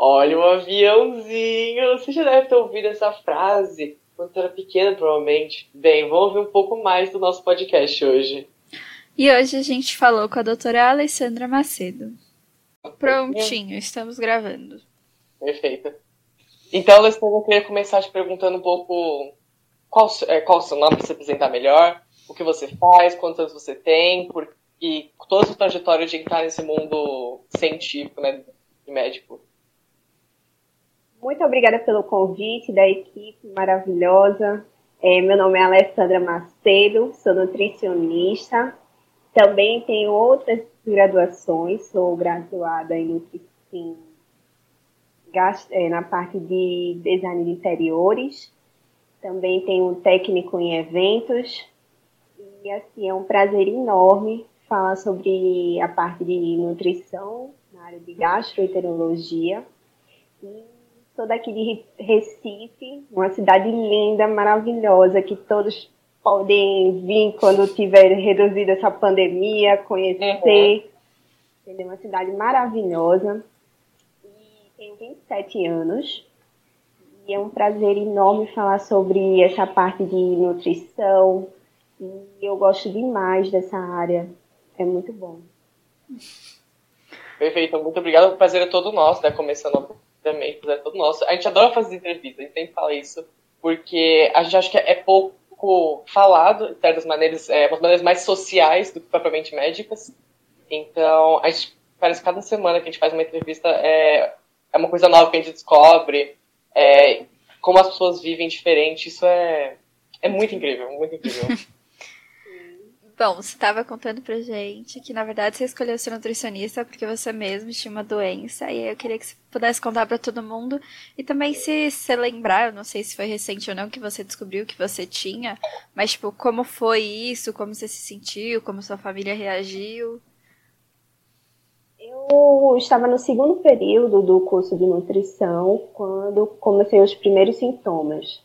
Olha um aviãozinho. Você já deve ter ouvido essa frase quando era pequena, provavelmente. Bem, vamos ouvir um pouco mais do nosso podcast hoje. E hoje a gente falou com a doutora Alessandra Macedo. Prontinho, estamos gravando. Perfeito. Então, Alessandra, eu queria começar te perguntando um pouco qual, é, qual o seu nome para se apresentar melhor, o que você faz, quantos anos você tem, por, e toda a sua trajetória de entrar nesse mundo científico, né, de médico. Muito obrigada pelo convite da equipe maravilhosa. É, meu nome é Alessandra Macedo, sou nutricionista. Também tenho outras graduações, sou graduada em nutrição é, na parte de design de interiores. Também tenho um técnico em eventos. E assim, é um prazer enorme falar sobre a parte de nutrição na área de gastroenterologia. E Sou daqui de Recife, uma cidade linda, maravilhosa, que todos podem vir quando tiver reduzida essa pandemia, conhecer. Uhum. É uma cidade maravilhosa. E tenho 27 anos. E é um prazer enorme falar sobre essa parte de nutrição. E eu gosto demais dessa área. É muito bom. Perfeito, muito obrigado. O prazer é todo nosso, né? Começando também, é todo nosso. A gente adora fazer entrevistas, a gente sempre fala isso, porque a gente acha que é pouco falado, de certas maneiras, é, umas maneiras mais sociais do que propriamente médicas. Então, a gente parece que cada semana que a gente faz uma entrevista é, é uma coisa nova que a gente descobre, é, como as pessoas vivem diferente, isso é, é muito incrível, muito incrível. Bom, você estava contando pra gente que na verdade você escolheu ser nutricionista porque você mesmo tinha uma doença e eu queria que você pudesse contar para todo mundo e também se você lembrar, eu não sei se foi recente ou não que você descobriu que você tinha, mas tipo, como foi isso, como você se sentiu, como sua família reagiu? Eu estava no segundo período do curso de nutrição quando comecei os primeiros sintomas.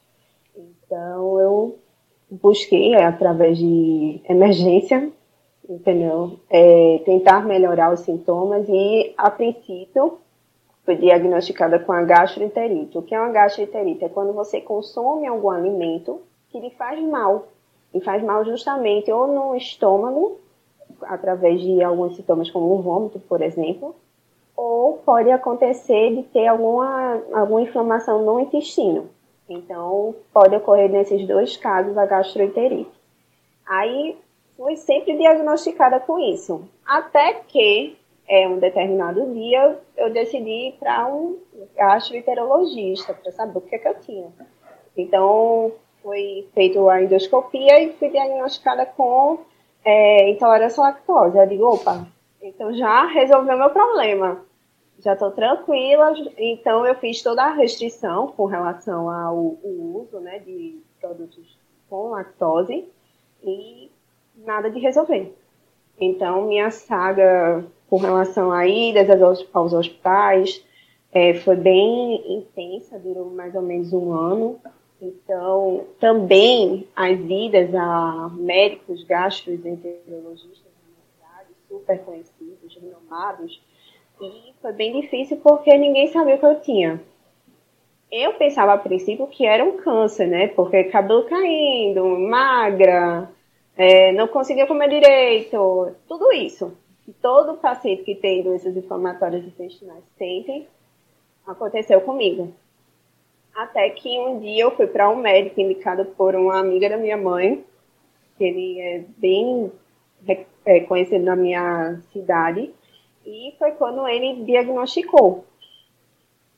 Então eu busquei é, através de emergência, entendeu? É, tentar melhorar os sintomas e, a princípio, fui diagnosticada com a gastroenterite. O que é uma gastroenterite? É quando você consome algum alimento que lhe faz mal. E faz mal justamente ou no estômago, através de alguns sintomas como o vômito, por exemplo, ou pode acontecer de ter alguma, alguma inflamação no intestino. Então, pode ocorrer nesses dois casos a gastroenterite. Aí, fui sempre diagnosticada com isso. Até que, é, um determinado dia, eu decidi ir para um gastroenterologista para saber o que, é que eu tinha. Então, foi feita a endoscopia e fui diagnosticada com é, intolerância à lactose. Eu digo, opa, então já resolveu meu problema já estou tranquila, então eu fiz toda a restrição com relação ao, uso né, de produtos com lactose e nada de resolver. Então, minha saga com relação a idas aos, hospitais é, foi bem intensa, durou mais ou menos um ano. Então, também as idas a médicos gastroenterologistas super conhecidos, renomados, e foi bem difícil porque ninguém sabia o que eu tinha. Eu pensava a princípio que era um câncer, né? Porque cabelo caindo, magra, é, não conseguia comer direito, tudo isso. Todo paciente que tem doenças inflamatórias intestinais sente, aconteceu comigo. Até que um dia eu fui para um médico indicado por uma amiga da minha mãe, que ele é bem é, conhecido na minha cidade, e foi quando ele diagnosticou.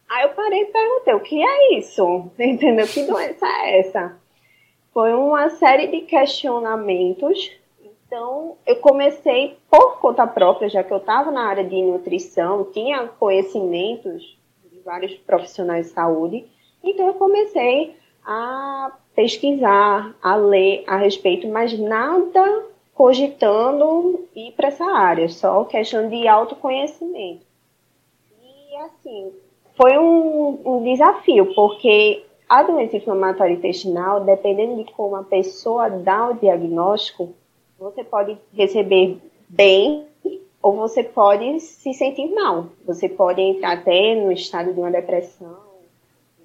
Aí eu parei e perguntei, o que é isso? Entendeu? Que doença é essa? Foi uma série de questionamentos. Então, eu comecei por conta própria, já que eu estava na área de nutrição, tinha conhecimentos de vários profissionais de saúde. Então, eu comecei a pesquisar, a ler a respeito, mas nada cogitando ir para essa área, só questão de autoconhecimento. E assim, foi um, um desafio, porque a doença inflamatória intestinal, dependendo de como a pessoa dá o diagnóstico, você pode receber bem ou você pode se sentir mal. Você pode entrar até no estado de uma depressão,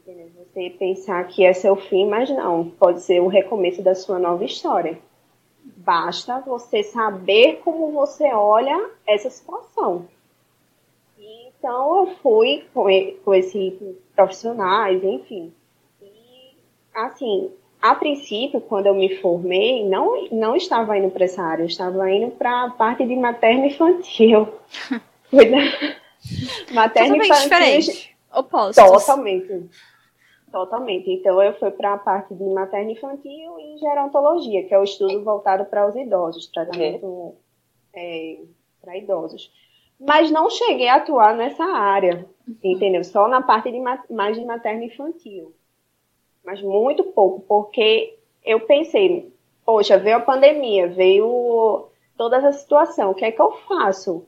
você pensar que é seu fim, mas não, pode ser o recomeço da sua nova história. Basta você saber como você olha essa situação. Então eu fui com, com esses profissionais, enfim. E assim, a princípio, quando eu me formei, não, não estava indo para essa área, eu estava indo para a parte de materno infantil. materno infantil. diferente. Opostos. Totalmente. Totalmente. Então, eu fui para a parte de materno infantil e gerontologia, que é o estudo voltado para os idosos, tratamento é, para idosos. Mas não cheguei a atuar nessa área, entendeu? Só na parte de mais de materno infantil mas muito pouco, porque eu pensei, poxa, veio a pandemia, veio toda essa situação, o que é que eu faço?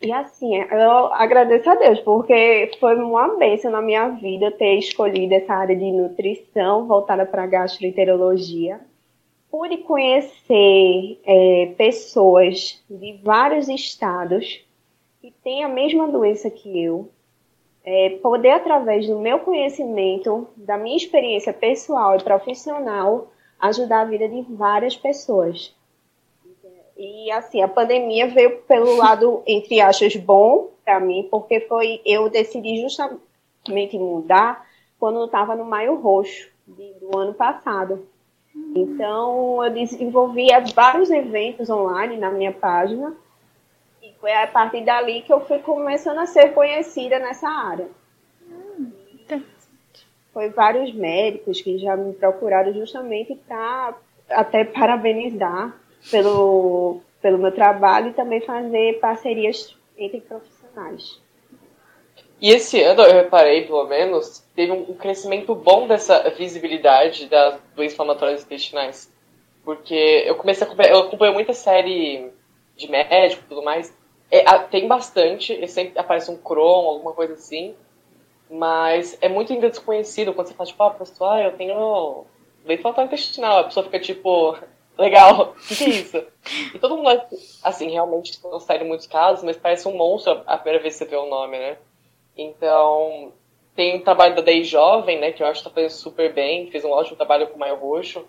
E assim, eu agradeço a Deus, porque foi uma bênção na minha vida ter escolhido essa área de nutrição voltada para gastroenterologia. Pude conhecer é, pessoas de vários estados que têm a mesma doença que eu, é, poder, através do meu conhecimento, da minha experiência pessoal e profissional, ajudar a vida de várias pessoas. E assim, a pandemia veio pelo lado, entre aspas, bom para mim, porque foi eu decidi justamente mudar quando eu estava no Maio Roxo de, do ano passado. Então, eu desenvolvi vários eventos online na minha página foi a partir dali que eu fui começando a ser conhecida nessa área. Hum, foi vários médicos que já me procuraram justamente para até parabenizar pelo, pelo meu trabalho e também fazer parcerias entre profissionais. E esse ano, eu reparei, pelo menos, teve um crescimento bom dessa visibilidade das doenças inflamatórias intestinais. Porque eu comecei a acompanhar, eu acompanho muita série de médico e tudo mais, é, tem bastante, sempre aparece um Chrome, alguma coisa assim, mas é muito ainda desconhecido quando você fala, tipo, ah, pessoal, ah, eu tenho leite faltante intestinal, a pessoa fica tipo, legal, o que, que, é isso? e todo mundo, assim, realmente não sai em muitos casos, mas parece um monstro a primeira vez que você vê o nome, né? Então, tem o trabalho da Day Jovem, né, que eu acho que tá fazendo super bem, fez um ótimo trabalho com o Maio Roxo,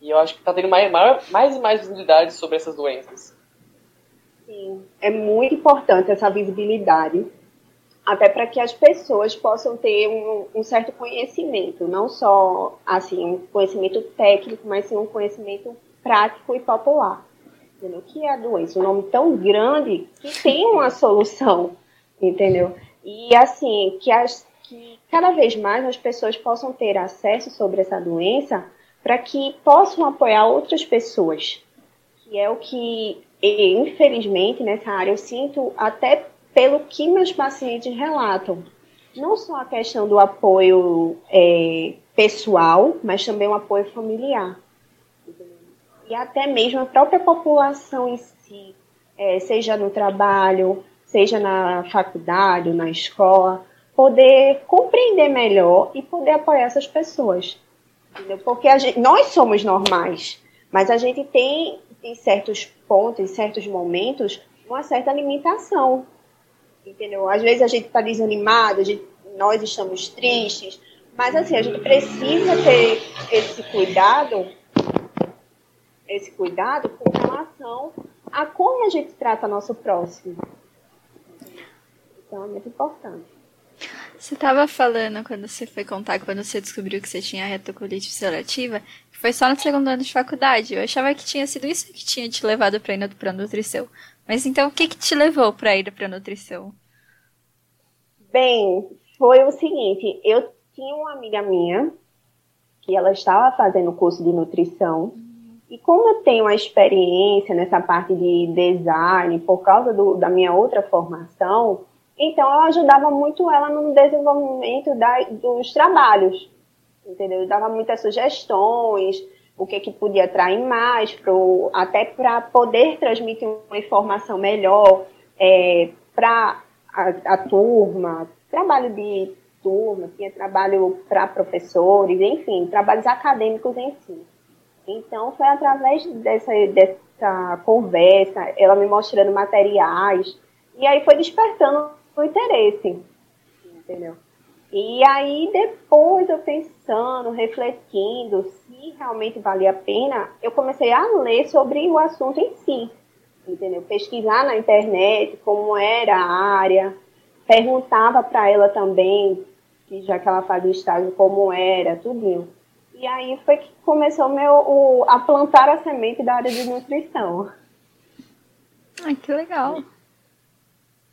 e eu acho que tá tendo mais, mais e mais visibilidade sobre essas doenças. Sim, é muito importante essa visibilidade, até para que as pessoas possam ter um, um, certo conhecimento, não só assim um conhecimento técnico, mas sim um conhecimento prático e popular. Entendeu? Que é a doença, um nome tão grande que tem uma solução, entendeu? E assim, que, as, que cada vez mais as pessoas possam ter acesso sobre essa doença para que possam apoiar outras pessoas, que é o que infelizmente, nessa área, eu sinto até pelo que meus pacientes relatam. Não só a questão do apoio é, pessoal, mas também o apoio familiar. E até mesmo a própria população em si, é, seja no trabalho, seja na faculdade, na escola, poder compreender melhor e poder apoiar essas pessoas. Entendeu? Porque gente, nós somos normais, mas a gente tem em certos pontos, em certos momentos, uma certa limitação. Entendeu? Às vezes a gente está desanimado, gente, nós estamos tristes, mas assim, a gente precisa ter esse cuidado, esse cuidado com relação a como a gente trata nosso próximo. Então é muito importante. Você estava falando quando você foi contar, quando você descobriu que você tinha retocolite ulcerativa, foi só no segundo ano de faculdade. Eu achava que tinha sido isso que tinha te levado para ir para nutrição. Mas então, o que que te levou para ir para nutrição? Bem, foi o seguinte, eu tinha uma amiga minha que ela estava fazendo curso de nutrição. E como eu tenho uma experiência nessa parte de design, por causa do, da minha outra formação, então eu ajudava muito ela no desenvolvimento da, dos trabalhos entendeu? Eu dava muitas sugestões, o que, que podia atrair mais, pro, até para poder transmitir uma informação melhor é, para a, a, turma, trabalho de turma, tinha trabalho para professores, enfim, trabalhos acadêmicos em si. Então, foi através dessa, muita conversa, ela me mostrando materiais, e aí foi despertando o interesse, entendeu? E aí depois eu pensando, refletindo se realmente valia a pena, eu comecei a ler sobre o assunto em si, entendeu? Pesquisar na internet como era a área, perguntava para ela também, já que ela fazia estágio, como era, tudinho. E aí foi que começou meu, o, a plantar a semente da área de nutrição. Ai, que legal.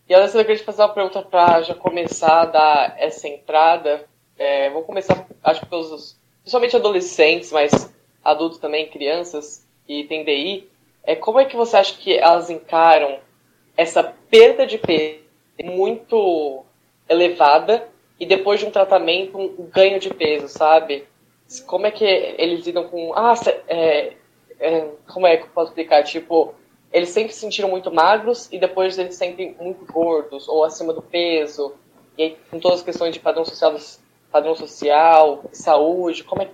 E Alessandra, eu queria te fazer uma pergunta para já começar a dar essa entrada. É, vou começar, acho que pelos, principalmente adolescentes, mas adultos também, crianças que têm DI. É, como é que você acha que elas encaram essa perda de peso muito elevada e depois de um tratamento, um ganho de peso, sabe? Como é que eles lidam com. Ah, é, é, como é que eu posso explicar? Tipo, eles sempre se sentiram muito magros e depois eles se sentem muito gordos ou acima do peso. E aí, com todas as questões de padrão social, padrão social, saúde, como é que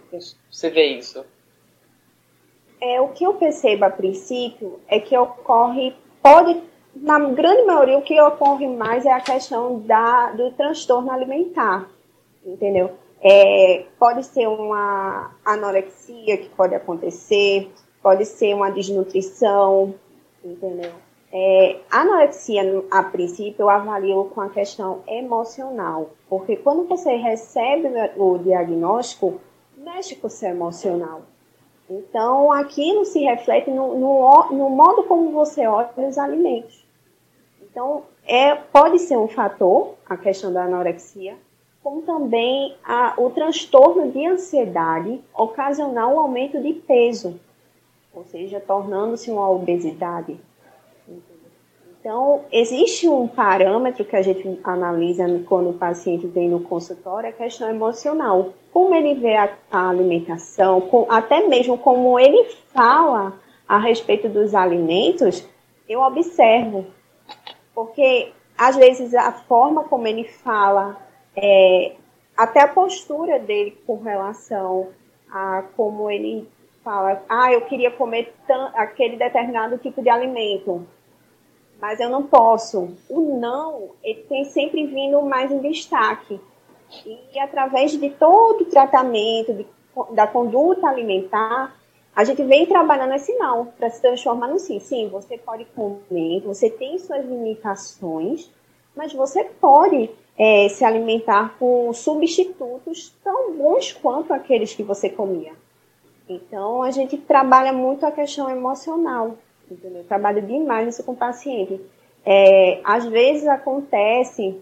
você vê isso? É, o que eu percebo a princípio é que ocorre, pode, na grande maioria, o que ocorre mais é a questão da, do transtorno alimentar, entendeu? É, pode ser uma anorexia que pode acontecer, pode ser uma desnutrição, entendeu? É, anorexia, a princípio, eu avalio com a questão emocional, porque quando você recebe o diagnóstico, mexe com o seu emocional. Então, aquilo se reflete no, no, no modo como você olha os alimentos. Então, é, pode ser um fator, a questão da anorexia, como também a, o transtorno de ansiedade ocasionar um aumento de peso, ou seja, tornando-se uma obesidade. Então, existe um parâmetro que a gente analisa quando o paciente vem no consultório, é a questão emocional. Como ele vê a, a alimentação, com, até mesmo como ele fala a respeito dos alimentos, eu observo. Porque, às vezes, a forma como ele fala, é, até a postura dele com relação a como ele fala, ah, eu queria comer aquele determinado tipo de alimento, mas eu não posso. O não, ele tem sempre vindo mais em destaque. E através de todo o tratamento, de, da conduta alimentar, a gente vem trabalhando esse não, para se transformar no sim. Sim, você pode comer, você tem suas limitações, mas você pode é, se alimentar com substitutos tão bons quanto aqueles que você comia. Então, a gente trabalha muito a questão emocional, entendeu? Trabalha demais isso com o paciente. É, às vezes acontece,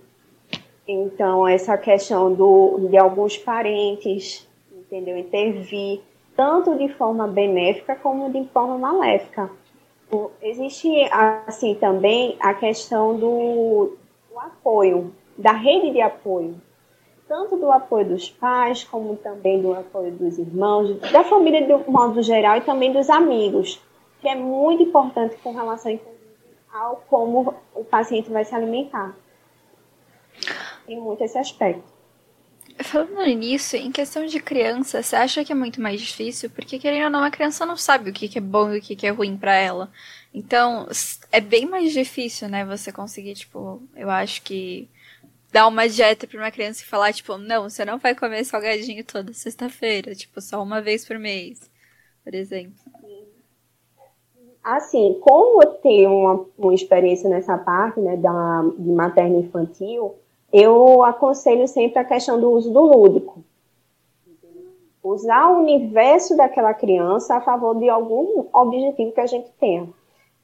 então, essa questão do, de alguns parentes, entendeu? Intervir, tanto de forma benéfica como de forma maléfica. Existe, assim, também a questão do, do apoio, da rede de apoio, tanto do apoio dos pais, como também do apoio dos irmãos, da família de modo geral e também dos amigos, que é muito importante com relação ao como o paciente vai se alimentar. Tem muito esse aspecto. Falando nisso, em questão de criança, você acha que é muito mais difícil? Porque, querendo ou não, a criança não sabe o que é bom e o que é ruim para ela. Então, é bem mais difícil, né, você conseguir, tipo, eu acho que dar uma dieta pra uma criança e falar, tipo, não, você não vai comer salgadinho toda sexta-feira, tipo, só uma vez por mês, por exemplo. Assim, como eu tenho uma, uma experiência nessa parte, né, da, de materno infantil, eu aconselho sempre a questão do uso do lúdico. Usar o universo daquela criança a favor de algum objetivo que a gente tenha.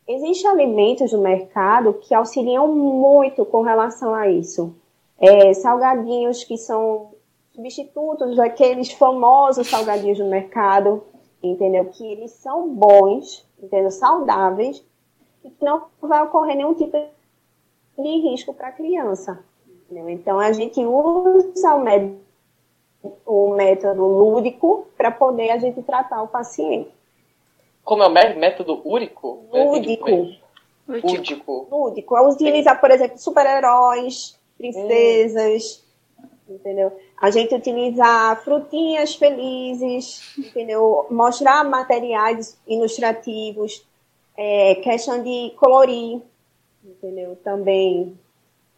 Existem alimentos no mercado que auxiliam muito com relação a isso é, salgadinhos que são substitutos daqueles famosos salgadinhos do mercado, entendeu? Que eles são bons, entendeu? Saudáveis e que não vai ocorrer nenhum tipo de risco para a criança. Entendeu? Então a gente usa o método, o método lúdico para poder a gente tratar o paciente. Como é o método úrico? Lúdico. Lúdico. Lúdico. É utilizar, por exemplo, super-heróis, princesas, entendeu? A gente utilizar frutinhas felizes, entendeu? Mostrar materiais ilustrativos, É, questão de colorir, entendeu? Também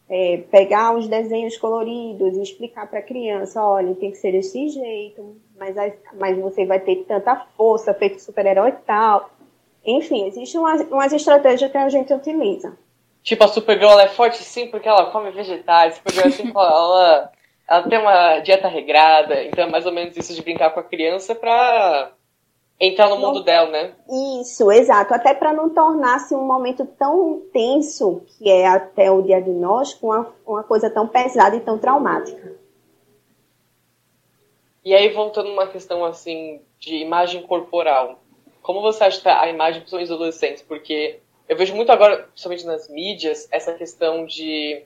é, pegar os desenhos coloridos e explicar para a criança, olha, tem que ser desse jeito, mas, mas você vai ter tanta força, feito super-herói e tal. Enfim, existem umas, umas estratégias que a gente utiliza. Tipo, a Supergirl ela é forte sim porque ela come vegetais. Supergirl assim, ela, ela tem uma dieta regrada. Então é mais ou menos isso de brincar com a criança pra entrar no mundo dela, né? Isso, exato. Até para não tornar-se um momento tão tenso, que é até o diagnóstico, uma, uma coisa tão pesada e tão traumática. E aí, voltando uma questão assim de imagem corporal. Como você acha que a imagem, dos adolescentes? Porque eu vejo muito agora, principalmente nas mídias, essa questão de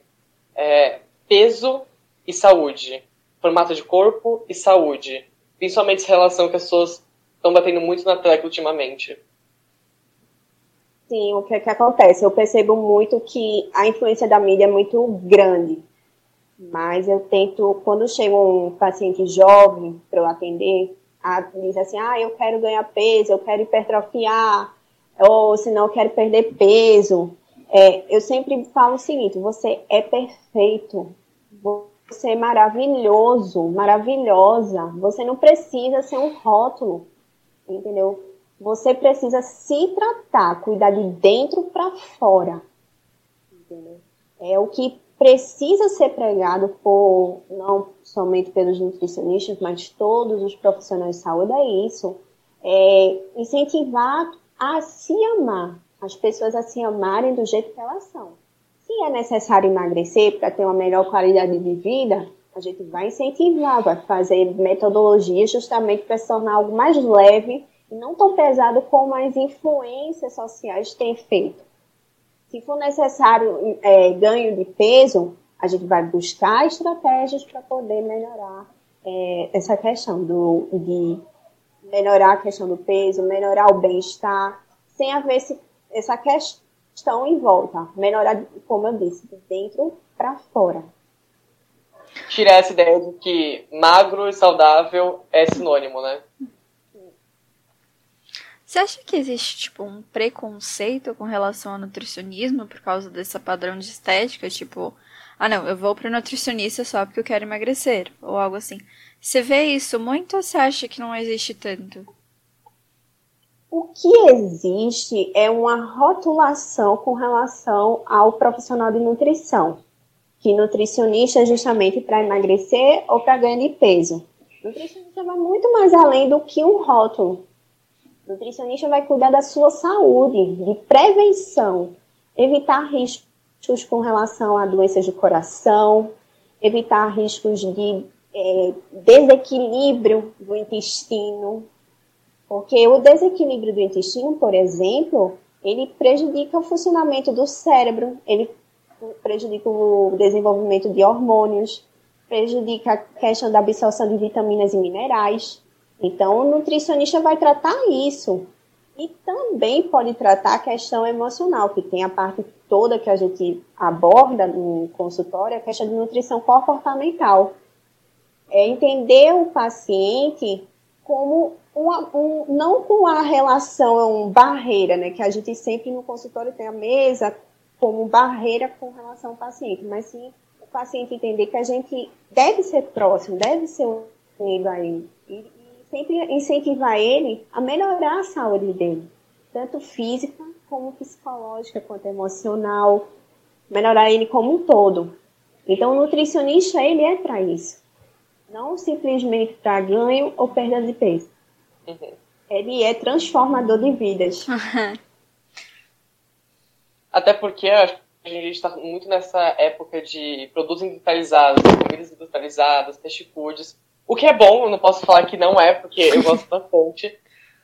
é, peso e saúde. Formato de corpo e saúde. Principalmente essa relação que as pessoas estão batendo muito na tecla ultimamente. Sim, o que, é que acontece? Eu percebo muito que a influência da mídia é muito grande. Mas eu tento, quando chega um paciente jovem para eu atender, a, diz assim, ah, eu quero ganhar peso, eu quero hipertrofiar, ou se não, quero perder peso. É, eu sempre falo o seguinte, você é perfeito, você é maravilhoso, maravilhosa, você não precisa ser um rótulo entendeu? Você precisa se tratar, cuidar de dentro para fora, entendeu? É o que precisa ser pregado por não somente pelos nutricionistas, mas todos os profissionais de saúde é isso, é incentivar a se amar, as pessoas a se amarem do jeito que elas são. Se é necessário emagrecer para ter uma melhor qualidade de vida, a gente vai incentivar, vai fazer metodologias justamente para se tornar algo mais leve e não tão pesado como as influências sociais têm feito. Se for necessário é, ganho de peso, a gente vai buscar estratégias para poder melhorar é, essa questão do, de melhorar a questão do peso, melhorar o bem-estar, sem haver esse, essa questão em volta. Melhorar, como eu disse, de dentro para fora tirar essa ideia de que magro e saudável é sinônimo, né? Você acha que existe, tipo, um preconceito com relação ao nutricionismo por causa desse padrão de estética? Tipo, ah, não, eu vou pro nutricionista só porque eu quero emagrecer, ou algo assim. Você vê isso muito ou você acha que não existe tanto? O que existe é uma rotulação com relação ao profissional de nutrição que nutricionista é justamente para emagrecer ou para ganhar de peso. Nutricionista vai muito mais além do que um rótulo. Nutricionista vai cuidar da sua saúde, de prevenção, evitar riscos com relação a doenças de coração, evitar riscos de é, desequilíbrio do intestino, porque o desequilíbrio do intestino, por exemplo, ele prejudica o funcionamento do cérebro, ele prejudica o desenvolvimento de hormônios, prejudica a questão da absorção de vitaminas e minerais. Então, o nutricionista vai tratar isso. E também pode tratar a questão emocional, que tem a parte toda que a gente aborda no consultório, a questão de nutrição comportamental. É entender o paciente como uma, um, não com a relação barreira, né, que a gente sempre no consultório tem a mesa como barreira com relação ao paciente, mas sim o paciente entender que a gente deve ser próximo, deve ser unido a ele. E, e sempre incentivar ele a melhorar a saúde dele, tanto física como psicológica, quanto emocional, melhorar ele como um todo. Então, o nutricionista, ele é para isso. Não simplesmente para ganho ou perda de peso. Uhum. Ele é transformador de vidas. Até porque a gente está muito nessa época de produtos industrializados, comidas industrializadas, fast foods. O que é bom, eu não posso falar que não é, porque eu gosto bastante.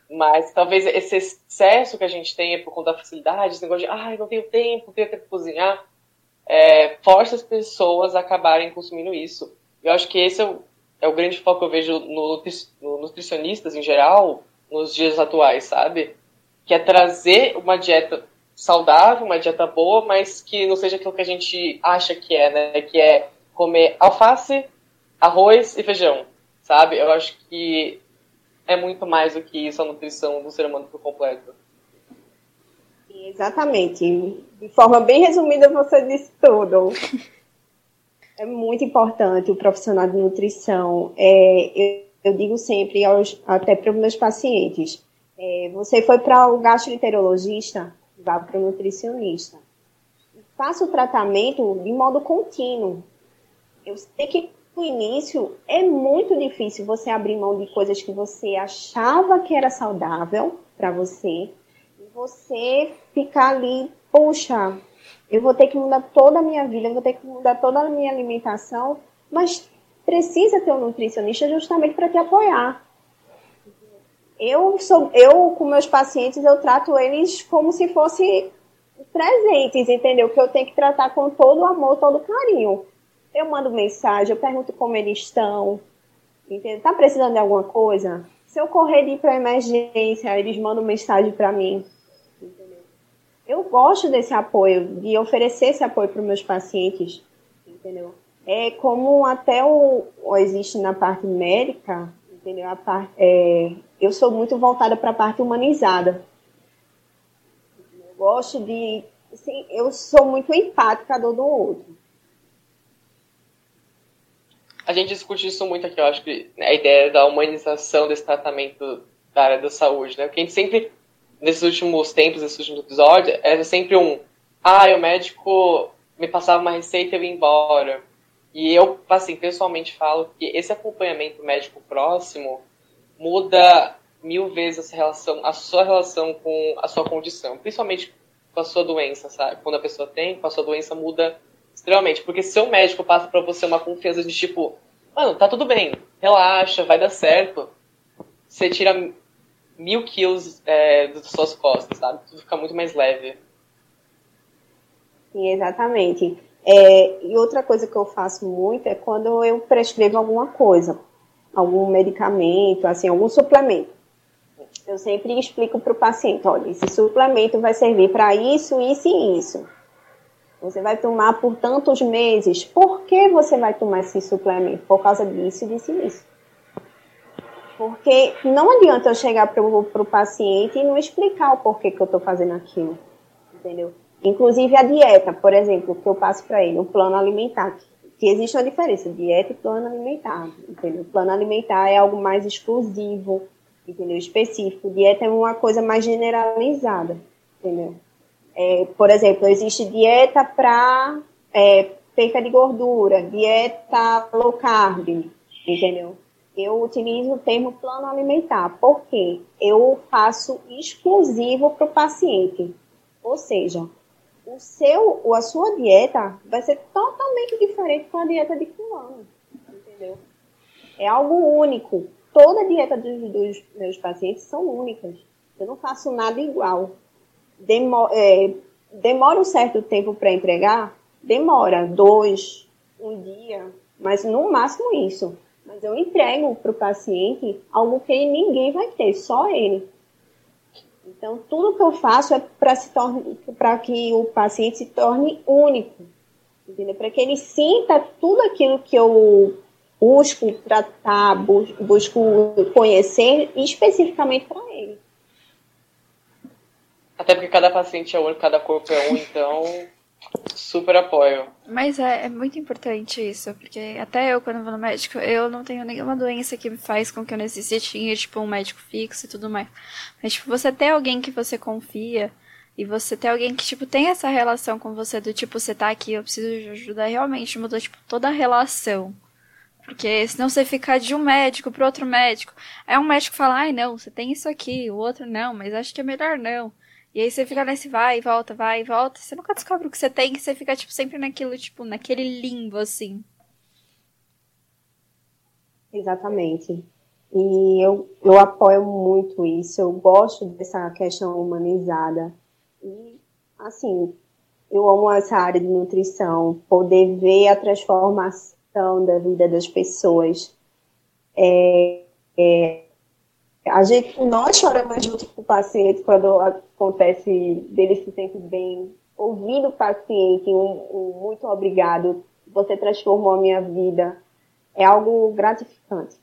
Mas talvez esse excesso que a gente tenha por conta da facilidade, esse negócio de, ai, ah, não tenho tempo, não tenho tempo para cozinhar, é, força as pessoas a acabarem consumindo isso. Eu acho que esse é o, é o grande foco que eu vejo no, no nutricionistas em geral, nos dias atuais, sabe? Que é trazer uma dieta saudável, uma dieta boa, mas que não seja aquilo que a gente acha que é, né? Que é comer alface, arroz e feijão, sabe? Eu acho que é muito mais do que isso a nutrição do ser humano por completo. Exatamente. De forma bem resumida, você disse tudo. é muito importante o profissional de nutrição. É, eu, eu, digo sempre, aos, até para os meus pacientes, é, você foi para o gastroenterologista, vá para o nutricionista. Faça o tratamento de modo contínuo. Eu sei que no início é muito difícil você abrir mão de coisas que você achava que era saudável para você e você ficar ali, poxa, eu vou ter que mudar toda a minha vida, eu vou ter que mudar toda a minha alimentação, mas precisa ter um nutricionista justamente para te apoiar. Eu sou, eu com meus pacientes eu trato eles como se fossem presentes, entendeu? Que eu tenho que tratar com todo o amor, todo o carinho. Eu mando mensagem, eu pergunto como eles estão, entendeu? Tá precisando de alguma coisa? Se eu correr de ir para emergência, eles mandam mensagem para mim. Eu gosto desse apoio, de oferecer esse apoio para os meus pacientes, entendeu? É como até o, o existe na parte médica, entendeu? A é, eu sou muito voltada para a parte humanizada. Eu gosto de, assim, eu sou muito empática do outro. A gente discute isso muito aqui, eu acho que a ideia da humanização desse tratamento da área da saúde, né? Porque a gente sempre, nesses últimos tempos, nesses últimos episódios, era sempre um, ah, o médico me passava uma receita e eu ia embora. E eu, assim, pessoalmente falo que esse acompanhamento médico próximo muda mil vezes a relação, a sua relação com a sua condição, principalmente com a sua doença, sabe? Quando a pessoa tem, com a sua doença muda Extremamente. Porque se o médico passa para você uma confiança de tipo, mano, tá tudo bem, relaxa, vai dar certo, você tira mil quilos é, das suas costas, sabe? Tudo fica muito mais leve. Sim, exatamente. É, e outra coisa que eu faço muito é quando eu prescrevo alguma coisa, algum medicamento, assim, algum suplemento. Eu sempre explico para o paciente, olha, esse suplemento vai servir para isso, isso e isso. Você vai tomar por tantos meses. Por que você vai tomar esse suplemento? Por causa disso, disso e disso. Porque não adianta eu chegar para o paciente e não explicar o porquê que eu estou fazendo aquilo. Entendeu? Inclusive a dieta, por exemplo, que eu passo para ele, o plano alimentar. Que existe uma diferença, dieta e plano alimentar. Entendeu? O plano alimentar é algo mais exclusivo, entendeu? Específico. Dieta é uma coisa mais generalizada, entendeu? É, por exemplo, existe dieta para é, perca de gordura, dieta low carb, entendeu? Eu utilizo o termo plano alimentar, porque eu faço exclusivo para o paciente. Ou seja, o seu, a sua dieta vai ser totalmente diferente com a dieta de fulano, entendeu? É algo único. Toda a dieta dos, dos meus pacientes são únicas. Eu não faço nada igual demora, é, demora um certo tempo para entregar? Demora, dois, um dia, mas no máximo isso. Mas eu entrego para o paciente algo que ninguém vai ter, só ele. Então, tudo que eu faço é para que o paciente se torne único? Para que ele sinta tudo aquilo que eu busco tratar, busco conhecer especificamente para ele. Até porque cada paciente é único, cada corpo é um, então super apoio. Mas é, é, muito importante isso, porque até eu, quando vou no médico, eu não tenho nenhuma doença que me faz com que eu necessite ir, tipo, um médico fixo e tudo mais. Mas, tipo, você ter alguém que você confia e você ter alguém que, tipo, tem essa relação com você do tipo, você tá aqui, eu preciso de ajuda, realmente mudou, tipo, toda a relação. Porque senão você fica de um médico para outro médico. Aí um médico fala, ai não, você tem isso aqui, o outro não, mas acho que é melhor não. E aí você fica nesse vai volta, vai volta. Você nunca descobre o que você tem você fica, tipo, sempre naquilo, tipo, naquele limbo, assim. Exatamente. E eu, eu apoio muito isso. Eu gosto dessa questão humanizada. E, assim, eu amo essa área de nutrição. Poder ver a transformação da vida das pessoas. É, é, a gente, nós choramos junto com o paciente quando acontece dele se sentir bem. Ouvindo o paciente, um, um muito obrigado, você transformou a minha vida. É algo gratificante.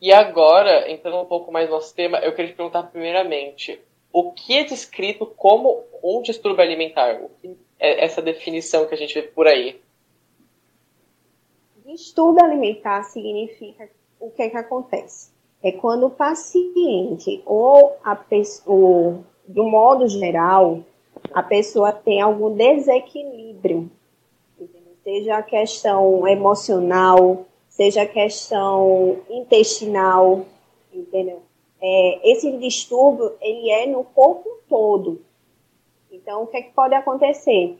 E agora, entrando um pouco mais no nosso tema, eu queria te perguntar primeiramente, o que é descrito como um distúrbio alimentar? É essa definição que a gente vê por aí. Distúrbio alimentar significa o que é que acontece? É quando o paciente ou a pessoa, do modo geral, a pessoa tem algum desequilíbrio, seja a questão emocional, seja a questão intestinal, entendeu? É, esse distúrbio ele é no corpo todo. Então, o que, é que pode acontecer?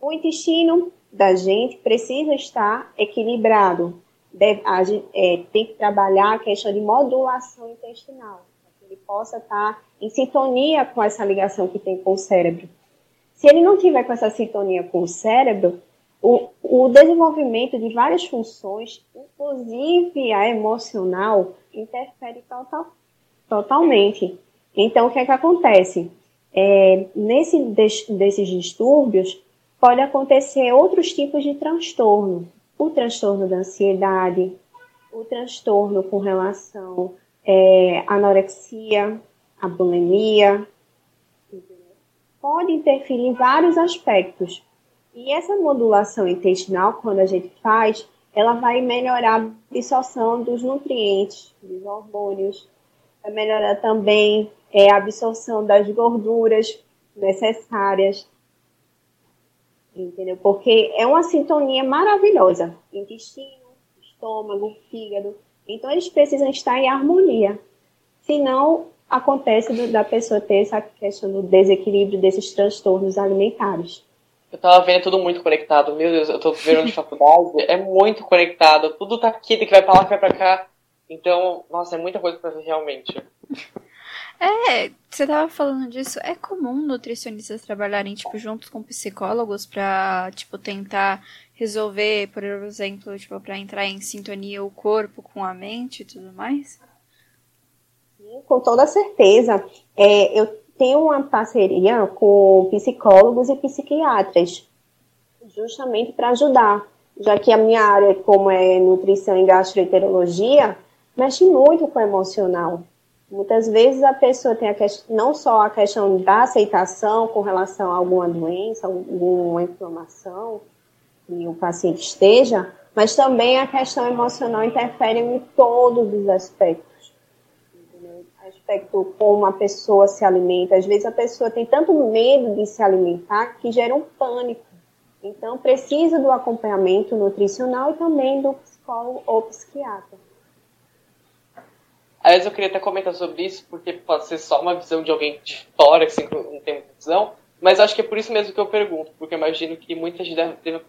O intestino da gente precisa estar equilibrado. Deve, a, é, tem que trabalhar a questão de modulação intestinal, para que ele possa estar em sintonia com essa ligação que tem com o cérebro. Se ele não tiver com essa sintonia com o cérebro, o, o desenvolvimento de várias funções, inclusive a emocional, interfere total, totalmente. Então, o que é que acontece? É, nesse, desses distúrbios, pode acontecer outros tipos de transtorno. O transtorno da ansiedade, o transtorno com relação é, à anorexia, a bulimia, pode interferir em vários aspectos. E essa modulação intestinal, quando a gente faz, ela vai melhorar a absorção dos nutrientes, dos hormônios, vai melhorar também é, a absorção das gorduras necessárias, entendeu? Porque é uma sintonia maravilhosa, intestino, estômago, fígado, então eles precisam estar em harmonia, senão acontece da pessoa ter essa questão do desequilíbrio desses transtornos alimentares. Eu tava vendo tudo muito conectado. Meu Deus, eu tô vendo de faculdade, é muito conectado. Tudo tá aqui, que vai pra lá, que vai pra cá. Então, nossa, é muita coisa pra fazer realmente. É, você tava falando disso. É comum nutricionistas trabalharem, tipo, juntos com psicólogos pra, tipo, tentar resolver, por exemplo, tipo, pra entrar em sintonia o corpo com a mente e tudo mais? Sim, com toda certeza. É, eu tenho uma parceria com psicólogos e psiquiatras, justamente para ajudar, já que a minha área, como é nutrição e gastroenterologia, mexe muito com o emocional. Muitas vezes a pessoa tem a questão, não só a questão da aceitação com relação a alguma doença, alguma inflamação que o paciente esteja, mas também a questão emocional interfere em todos os aspectos aspecto como a pessoa se alimenta. Às vezes a pessoa tem tanto medo de se alimentar que gera um pânico. Então precisa do acompanhamento nutricional e também do psicólogo ou psiquiatra. Aliás, eu queria até comentar sobre isso, porque pode ser só uma visão de alguém de fora, que assim, não tem visão, mas acho que é por isso mesmo que eu pergunto, porque imagino que muita gente deve,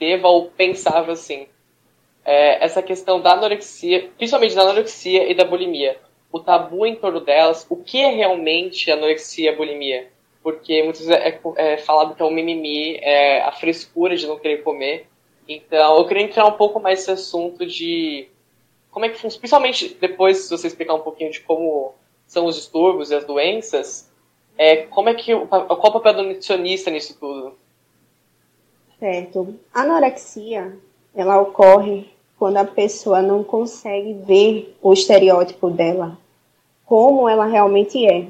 deva ou pensava assim. É, essa questão da anorexia, principalmente da anorexia e da bulimia o tabu em torno delas, o que é realmente anorexia e bulimia. Porque muitas vezes é, é, falado que é o mimimi, é a frescura de não querer comer. Então, eu queria entrar um pouco mais nesse assunto de como é que funciona, principalmente depois, se você explicar um pouquinho de como são os distúrbios e as doenças, é, como é que, qual é o papel do nutricionista nisso tudo? Certo. A anorexia, ela ocorre quando a pessoa não consegue ver o estereótipo dela, como ela realmente é.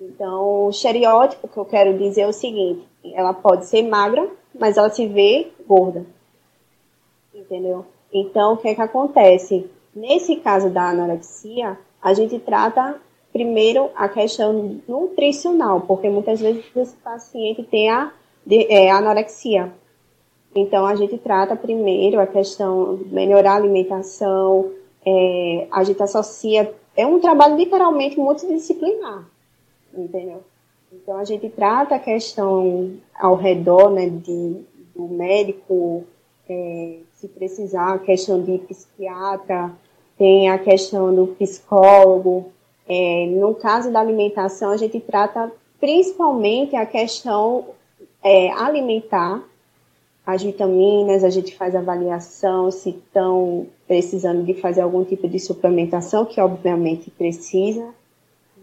Então, o estereótipo que eu quero dizer é o seguinte: ela pode ser magra, mas ela se vê gorda. Entendeu? Então, o que é que acontece? Nesse caso da anorexia, a gente trata primeiro a questão nutricional, porque muitas vezes esse paciente tem a de, é, anorexia. Então, a gente trata primeiro a questão de melhorar a alimentação, é, a gente associa. É um trabalho literalmente multidisciplinar, entendeu? Então, a gente trata a questão ao redor né, de, do médico, é, se precisar, a questão de psiquiatra, tem a questão do psicólogo. É, no caso da alimentação, a gente trata principalmente a questão é, alimentar, as vitaminas, a gente faz avaliação se estão precisando de fazer algum tipo de suplementação, que obviamente precisa,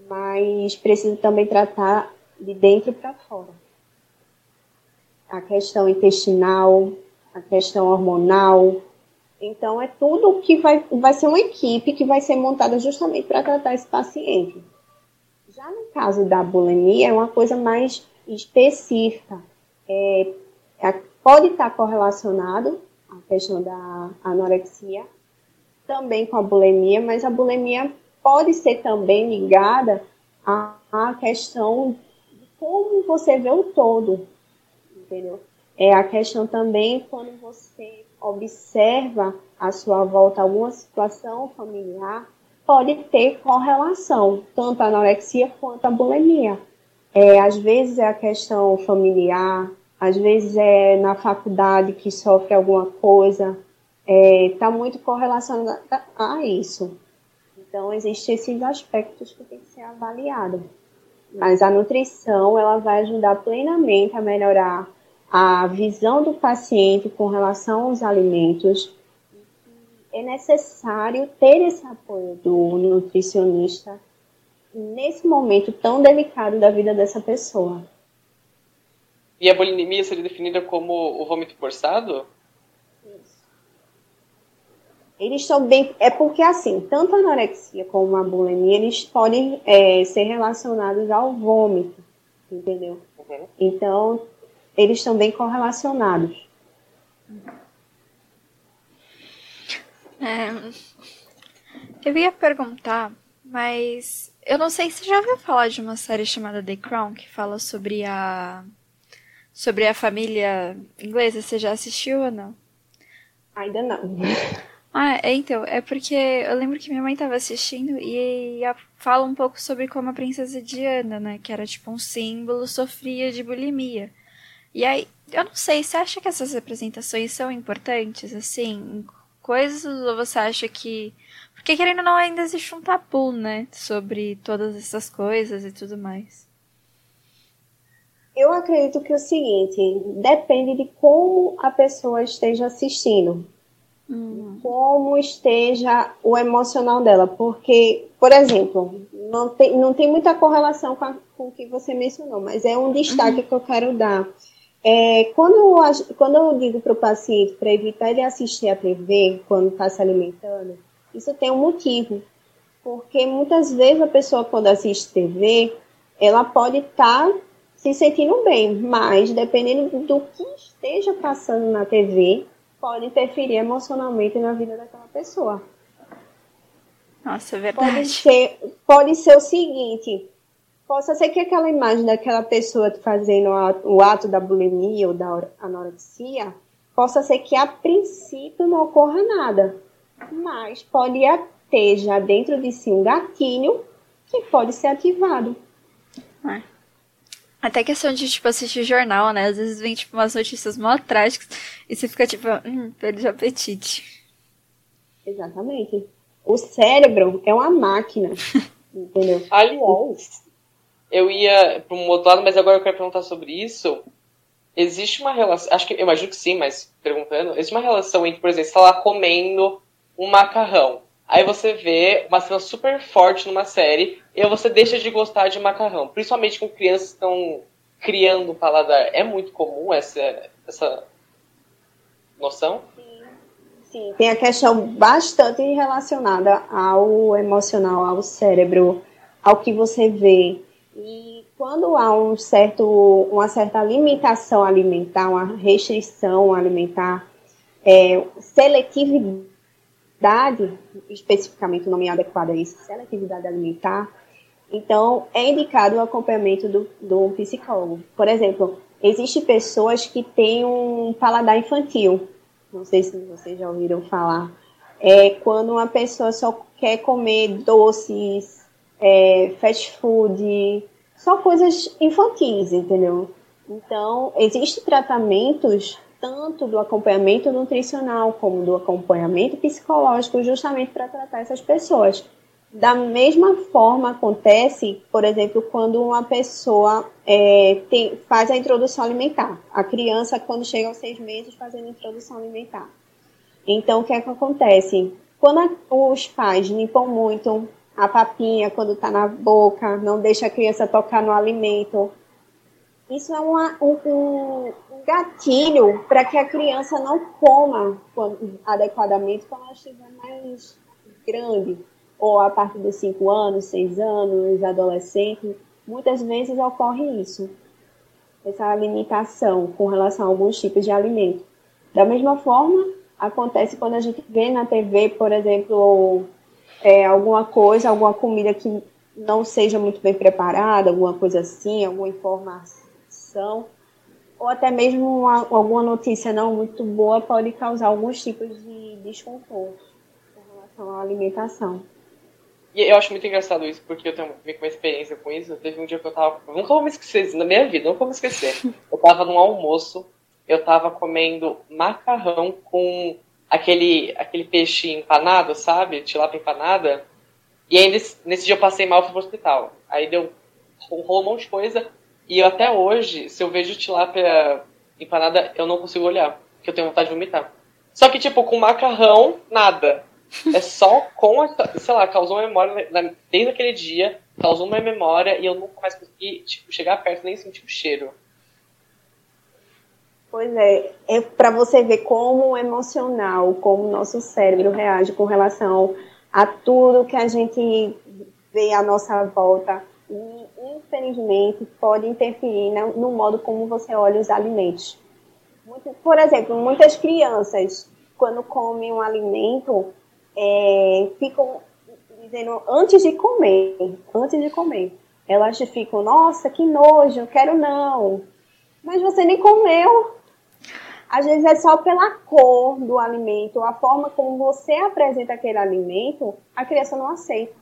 mas precisa também tratar de dentro para fora. A questão intestinal, a questão hormonal. Então, é tudo que vai, vai ser uma equipe que vai ser montada justamente para tratar esse paciente. Já no caso da bulimia, é uma coisa mais específica. É, é, pode estar correlacionado a questão da anorexia também com a bulimia, mas a bulimia pode ser também ligada à, à questão de como você vê o todo, entendeu? É a questão também quando você observa à sua volta alguma situação familiar, pode ter correlação, tanto a anorexia quanto a bulimia. É, às vezes é a questão familiar, às vezes é na faculdade que sofre alguma coisa, está é, muito correlacionado a isso. Então, existem esses aspectos que tem que ser avaliado. Mas a nutrição, ela vai ajudar plenamente a melhorar a visão do paciente com relação aos alimentos. É necessário ter esse apoio do nutricionista nesse momento tão delicado da vida dessa pessoa. E a bulimia seria definida como o vômito forçado? Isso. Eles estão bem. É porque, assim, tanto a anorexia como a bulimia, eles podem é, ser relacionados ao vômito, entendeu? Uhum. Então, eles estão bem correlacionados. É, eu ia perguntar, mas eu não sei se já ouviu falar de uma série chamada The Crown que fala sobre a sobre a família inglesa. Você já assistiu ou não? Ainda não. Ah, é, então, é porque eu lembro que minha mãe estava assistindo e fala um pouco sobre como a princesa Diana, né, que era tipo um símbolo, sofria de bulimia. E aí, eu não sei, você acha que essas representações são importantes, assim, coisas, ou você acha que. Porque querendo ou não, ainda existe um tabu, né, sobre todas essas coisas e tudo mais. Eu acredito que é o seguinte, depende de como a pessoa esteja assistindo. Uhum. Como esteja o emocional dela. Porque, por exemplo, não tem, não tem muita correlação com, a, com o que você mencionou, mas é um destaque uhum. que eu quero dar. É, quando, eu, quando eu digo para o paciente para evitar ele assistir a TV quando está se alimentando, isso tem um motivo. Porque muitas vezes a pessoa, quando assiste TV, ela pode estar tá se sentindo bem, mas dependendo do que esteja passando na TV, pode interferir emocionalmente na vida daquela pessoa. Nossa, é verdade. Pode ser, pode ser o seguinte: possa ser que aquela imagem daquela pessoa fazendo o ato da bulimia ou da anorexia, possa ser que a princípio não ocorra nada, mas pode ter já dentro de si um gatilho que pode ser ativado. É. Até questão de, tipo, assistir jornal, né? Às vezes vem, tipo, umas notícias mó trágicas e você fica, tipo, hum, perde o apetite. Exatamente. O cérebro é uma máquina, entendeu? Aliás, eu ia para um outro lado, mas agora eu quero perguntar sobre isso. Existe uma relação, acho que, eu imagino que sim, mas perguntando, existe uma relação entre, por exemplo, você tá lá comendo um macarrão. Aí você vê uma cena super forte numa série e você deixa de gostar de macarrão. Principalmente com crianças que estão criando paladar. É muito comum essa, essa noção? Sim. Sim, tem a questão bastante relacionada ao emocional, ao cérebro, ao que você vê. E quando há um certo, uma certa limitação alimentar, uma restrição alimentar, é, seletividade especificamente o nome adequado é isso, seletividade alimentar, então é indicado o acompanhamento do, do psicólogo. Por exemplo, existem pessoas que têm um paladar infantil, não sei se vocês já ouviram falar, é quando uma pessoa só quer comer doces, é, fast food, só coisas infantis, entendeu? Então, existem tratamentos tanto do acompanhamento nutricional como do acompanhamento psicológico, justamente para tratar essas pessoas. Da mesma forma acontece, por exemplo, quando uma pessoa é, tem, faz a introdução alimentar. A criança, quando chega aos seis meses, fazendo introdução alimentar. Então, o que é que acontece? Quando a, os pais limpam muito a papinha quando está na boca, não deixa a criança tocar no alimento, isso é uma, um, um, gatilho para que a criança não coma adequadamente quando ela estiver mais grande. ou a partir dos 5 anos, 6 anos, adolescente, muitas vezes ocorre isso, essa limitação com relação a alguns tipos de alimento. Da mesma forma, acontece quando a gente vê na TV, por exemplo, é, alguma coisa, alguma comida que não seja muito bem preparada, alguma coisa assim, alguma informação, ou até mesmo uma, alguma notícia não muito boa pode causar alguns tipos de desconforto com relação à alimentação. E eu acho muito engraçado isso, porque eu tenho uma experiência com isso. Teve um dia que eu tava. Nunca vou me esquecer isso na minha vida, nunca vou me esquecer. Eu tava num almoço, eu tava comendo macarrão com aquele, aquele peixe empanado, sabe? Tilápia empanada. E aí nesse, nesse dia eu passei mal, fui pro hospital. Aí deu rolou um monte de coisa. E eu, até hoje, se eu vejo tilápia empanada, eu não consigo olhar. Porque eu tenho vontade de vomitar. Só que, tipo, com macarrão, nada. É só com a, sei lá, causou uma memória desde aquele dia, causou uma memória e eu nunca mais consegui, tipo, chegar perto nem sentir o cheiro. Pois é, é para você ver como emocional, como o nosso cérebro reage com relação a tudo que a gente vê à nossa volta e, infelizmente, pode interferir no modo como você olha os alimentos. Por exemplo, muitas crianças, quando comem um alimento, é, ficam dizendo antes de comer, antes de comer, elas ficam, nossa, que nojo, quero não. Mas você nem comeu. Às vezes é só pela cor do alimento, a forma como você apresenta aquele alimento, a criança não aceita.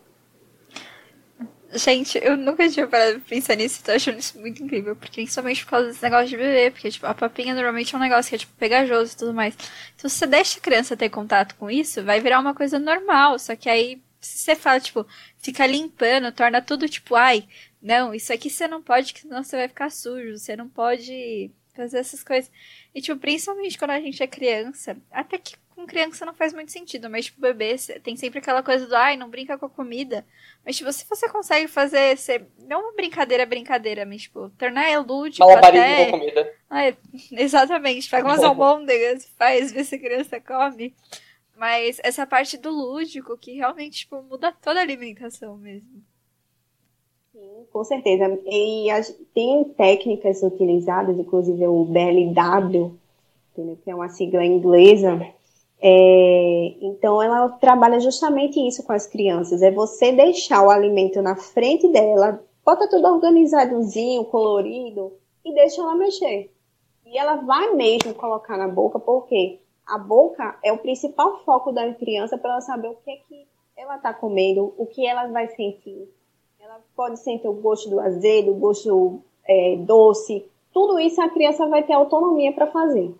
Gente, eu nunca tinha parado pra pensar nisso, tô achando isso muito incrível, porque principalmente por causa desse negócio de beber, porque, tipo, a papinha normalmente é um negócio que é, tipo, pegajoso e tudo mais. Então, se você deixa a criança ter contato com isso, vai virar uma coisa normal, só que aí, se você fala, tipo, fica limpando, torna tudo, tipo, ai, não, isso aqui você não pode, senão você vai ficar sujo, você não pode fazer essas coisas. E, tipo, principalmente quando a gente é criança, até que com criança não faz muito sentido, mas, tipo, bebê, tem sempre aquela coisa do, ai, não brinca com a comida. Mas, tipo, se você consegue fazer, ser, não uma brincadeira, brincadeira, mas, tipo, tornar ele lúdico até... com comida. Ai, exatamente, pega umas almôndegas, faz, vê se a criança come. Mas essa parte do lúdico que realmente, tipo, muda toda a alimentação mesmo. Sim, com certeza. E tem técnicas utilizadas, inclusive o BLW, que é uma sigla inglesa. É, então, ela trabalha justamente isso com as crianças: é você deixar o alimento na frente dela, bota tudo organizadozinho, colorido, e deixa ela mexer. E ela vai mesmo colocar na boca, porque a boca é o principal foco da criança para ela saber o que é que ela está comendo, o que ela vai sentir ela pode sentir o gosto do azedo, o gosto é, doce. Tudo isso a criança vai ter autonomia para fazer.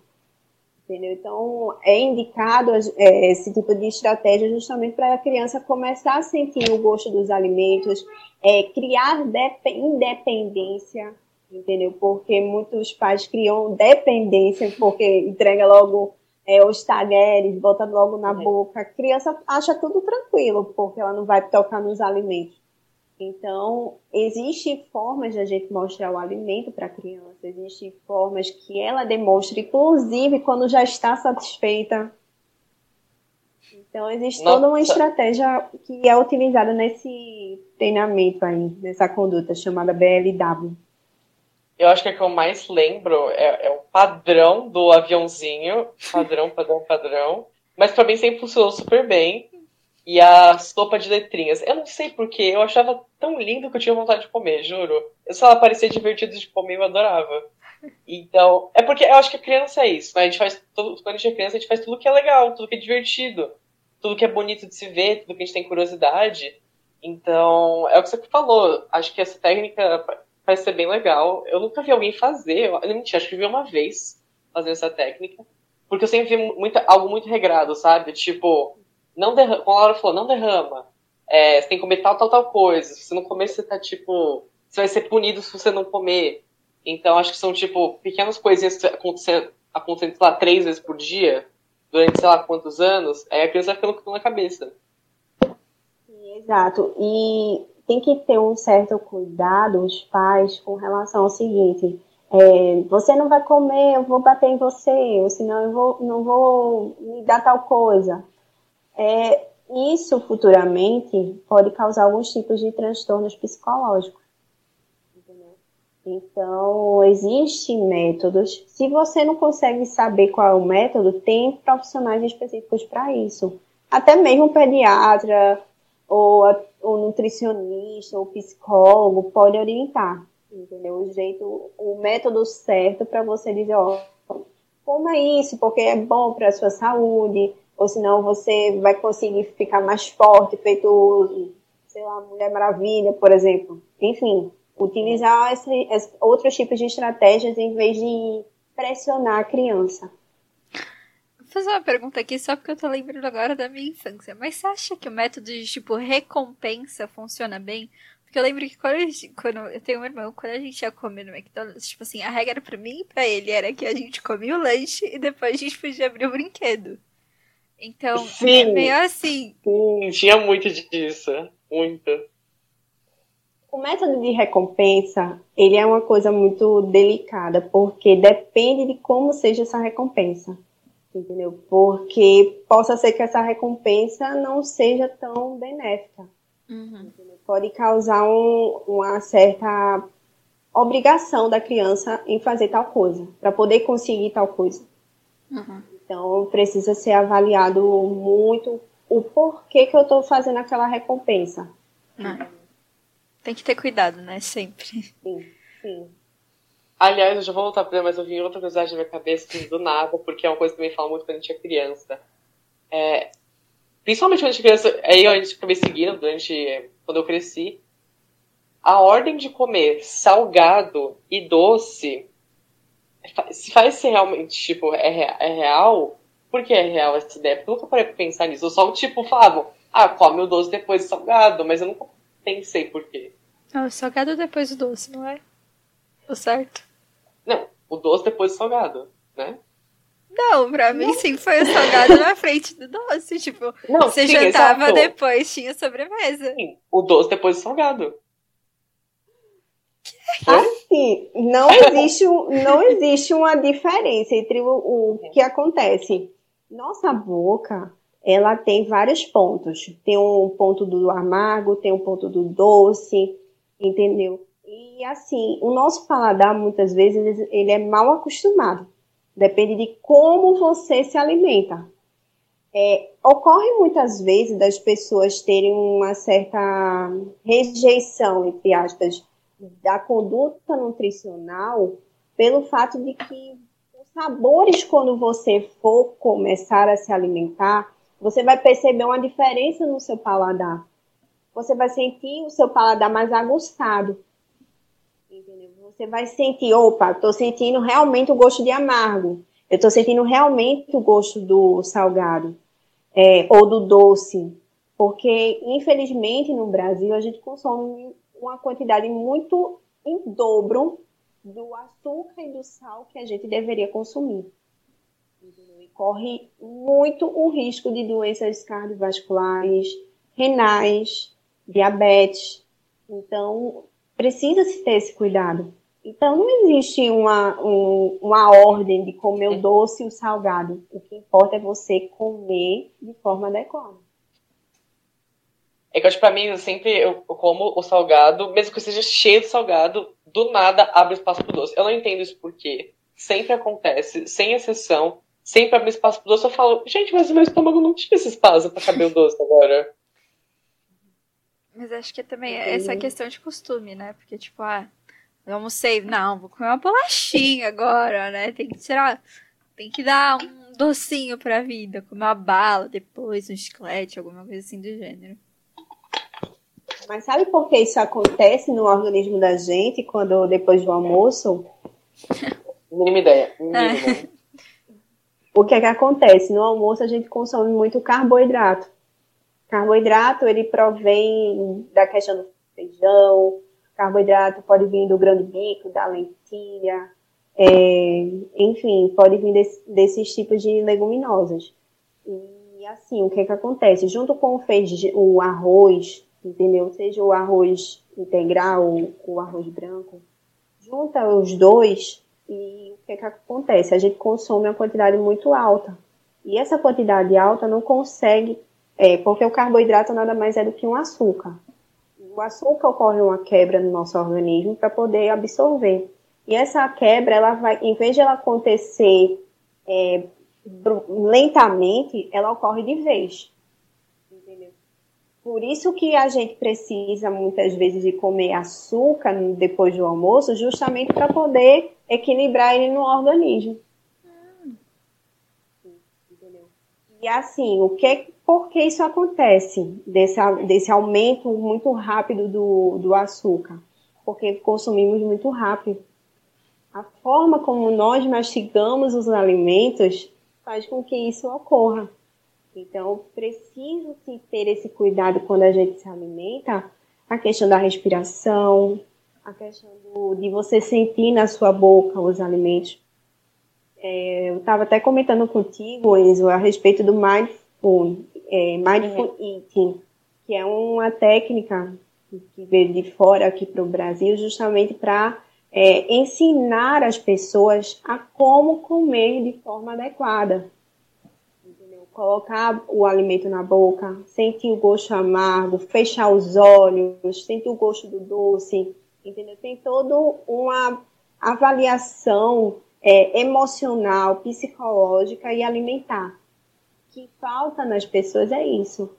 Entendeu? Então, é indicado é, esse tipo de estratégia justamente para a criança começar a sentir o gosto dos alimentos, é, criar independência, entendeu? Porque muitos pais criam dependência, porque entrega logo é, os talheres, bota logo na é. boca. A criança acha tudo tranquilo, porque ela não vai tocar nos alimentos. Então, existem formas de a gente mostrar o alimento para a criança, existem formas que ela demonstre, inclusive quando já está satisfeita. Então, existe Nossa. toda uma estratégia que é utilizada nesse treinamento aí, nessa conduta chamada BLW. Eu acho que a que eu mais lembro é, é o padrão do aviãozinho, padrão, padrão, padrão. Mas para mim sempre funcionou super bem e a sopa de letrinhas. Eu não sei porquê, eu achava tão lindo que eu tinha vontade de comer, juro. Eu só parecia divertido de comer, eu adorava. Então, é porque eu acho que a criança é isso, né? A gente faz tudo, quando a gente é criança, a gente faz tudo que é legal, tudo que é divertido, tudo que é bonito de se ver, tudo que a gente tem curiosidade. Então, é o que você falou. Acho que essa técnica parece ser bem legal. Eu nunca vi alguém fazer, eu não acho que vi uma vez fazer essa técnica. Porque eu sempre vi muita, algo muito regrado, sabe? Tipo, não derrama, como a Laura falou, não derrama. É, você tem que comer tal, tal, tal coisa. Se você não comer, você tá tipo. Você vai ser punido se você não comer. Então acho que são, tipo, pequenas coisinhas acontecendo, acontecendo, sei lá, três vezes por dia, durante sei lá quantos anos, aí a criança vai ficando com na cabeça. Exato. E tem que ter um certo cuidado, os pais, com relação ao seguinte. É, você não vai comer, eu vou bater em você, ou senão eu vou, não vou me dar tal coisa é, isso futuramente pode causar alguns tipos de transtornos psicológicos. Então, existem métodos. Se você não consegue saber qual é o método, tem profissionais específicos para isso. Até mesmo pediatra, ou o nutricionista, ou psicólogo pode orientar, entendeu? O jeito, o método certo para você dizer, ó, coma isso, porque é bom para a sua saúde, ou senão você vai conseguir ficar mais forte, feito, sei lá, Mulher Maravilha, por exemplo. Enfim, utilizar esse, esse, outros tipos de estratégias em vez de pressionar a criança. Vou fazer uma pergunta aqui só porque eu tô lembrando agora da minha infância. Mas você acha que o método de, tipo, recompensa funciona bem? Porque eu lembro que quando, gente, quando, eu tenho um irmão, quando a gente ia comer no McDonald's, tipo assim, a regra pra mim e pra ele era que a gente comia o lanche e depois a gente podia abrir o brinquedo. Então, Sim. é meio assim. Sim, tinha muito disso. Muito. O método de recompensa, ele é uma coisa muito delicada, porque depende de como seja essa recompensa, entendeu? Porque possa ser que essa recompensa não seja tão benéfica. Uhum. Pode causar um, uma certa obrigação da criança em fazer tal coisa, para poder conseguir tal coisa. Uhum. Então, precisa ser avaliado muito o porquê que eu estou fazendo aquela recompensa. Uhum. Tem que ter cuidado, né? Sempre. Sim, sim. Aliás, eu já vou voltar para mas eu vi outra coisa na minha cabeça assim, do nada, porque é uma coisa que me fala muito quando a gente é criança. É, principalmente quando a gente é criança, aí a gente acabei seguindo durante quando eu cresci. A ordem de comer salgado e doce se faz ser realmente, tipo, é, é real, por que é real essa ideia? Porque eu nunca parei pra pensar nisso. Eu só, tipo, falava, ah, come o doce depois do salgado, mas eu nunca pensei por quê. Ah, o salgado depois do doce, não é? O certo? Não, o doce depois do salgado, né? Não, pra mim sim foi o salgado na frente do doce. Tipo, não, você sim, jantava exato. depois, tinha sobremesa. Sim, o doce depois do salgado. Não existe, não existe uma diferença entre o, o que acontece. Nossa boca, ela tem vários pontos. Tem um ponto do amargo, tem um ponto do doce, entendeu? E assim, o nosso paladar, muitas vezes, ele é mal acostumado. Depende de como você se alimenta. É, ocorre muitas vezes das pessoas terem uma certa rejeição, entre aspas, da conduta nutricional pelo fato de que os sabores, quando você for começar a se alimentar, você vai perceber uma diferença no seu paladar. Você vai sentir o seu paladar mais aguçado. Entendeu? Você vai sentir, opa, estou sentindo realmente o gosto de amargo. Eu estou sentindo realmente o gosto do salgado é, ou do doce. Porque, infelizmente, no Brasil, a gente consome uma quantidade muito em dobro do açúcar e do sal que a gente deveria consumir. E corre muito o risco de doenças cardiovasculares, renais, diabetes. Então, precisa-se ter esse cuidado. Então, não existe uma, um, uma ordem de comer o doce e o salgado. O que importa é você comer de forma adequada. É que eu acho pra mim, eu sempre eu como o salgado, mesmo que eu seja cheio de salgado, do nada abre espaço pro doce. Eu não entendo isso porque sempre acontece, sem exceção, sempre abre espaço pro doce. Eu falo, gente, mas o meu estômago não tinha esse espaço pra caber o doce agora. Mas acho que também é essa questão de costume, né? Porque, tipo, ah, eu almocei, não, vou comer uma bolachinha agora, né? Tem que tirar, tem que dar um docinho pra vida, comer uma bala depois, um chiclete, alguma coisa assim do gênero. Mas sabe por que isso acontece no organismo da gente quando depois do almoço? Mínima ideia. Mínima ideia. o que é que acontece? No almoço a gente consome muito carboidrato. Carboidrato, ele provém da questão do feijão, carboidrato pode vir do grão de bico, da lentilha, é, enfim, pode vir desse, desses tipos de leguminosas. E assim, o que é que acontece? Junto com o, feijão, o arroz, entendeu? Seja o arroz integral ou o arroz branco, junta os dois e o que, é que acontece? A gente consome uma quantidade muito alta. E essa quantidade alta não consegue É, porque o carboidrato nada mais é do que um açúcar. O açúcar ocorre uma quebra no nosso organismo para poder absorver. E essa quebra, ela vai, em vez de ela acontecer é, lentamente, ela ocorre de vez. Por isso que a gente precisa muitas vezes de comer açúcar depois do almoço, justamente para poder equilibrar ele no organismo. E assim, o que, por que isso acontece, desse, desse aumento muito rápido do, do açúcar? Porque consumimos muito rápido. A forma como nós mastigamos os alimentos faz com que isso ocorra. Então, preciso se ter esse cuidado quando a gente se alimenta, a questão da respiração, a questão do, de você sentir na sua boca os alimentos. É, eu estava até comentando contigo, Enzo, a respeito do mindful, é, mindful uhum. eating, que é uma técnica que veio de fora aqui para o Brasil, justamente para é, ensinar as pessoas a como comer de forma adequada. Colocar o alimento na boca, sentir o gosto amargo, fechar os olhos, sentir o gosto do doce. Entendeu? Tem toda uma avaliação é, emocional, psicológica e alimentar. O que falta nas pessoas é isso.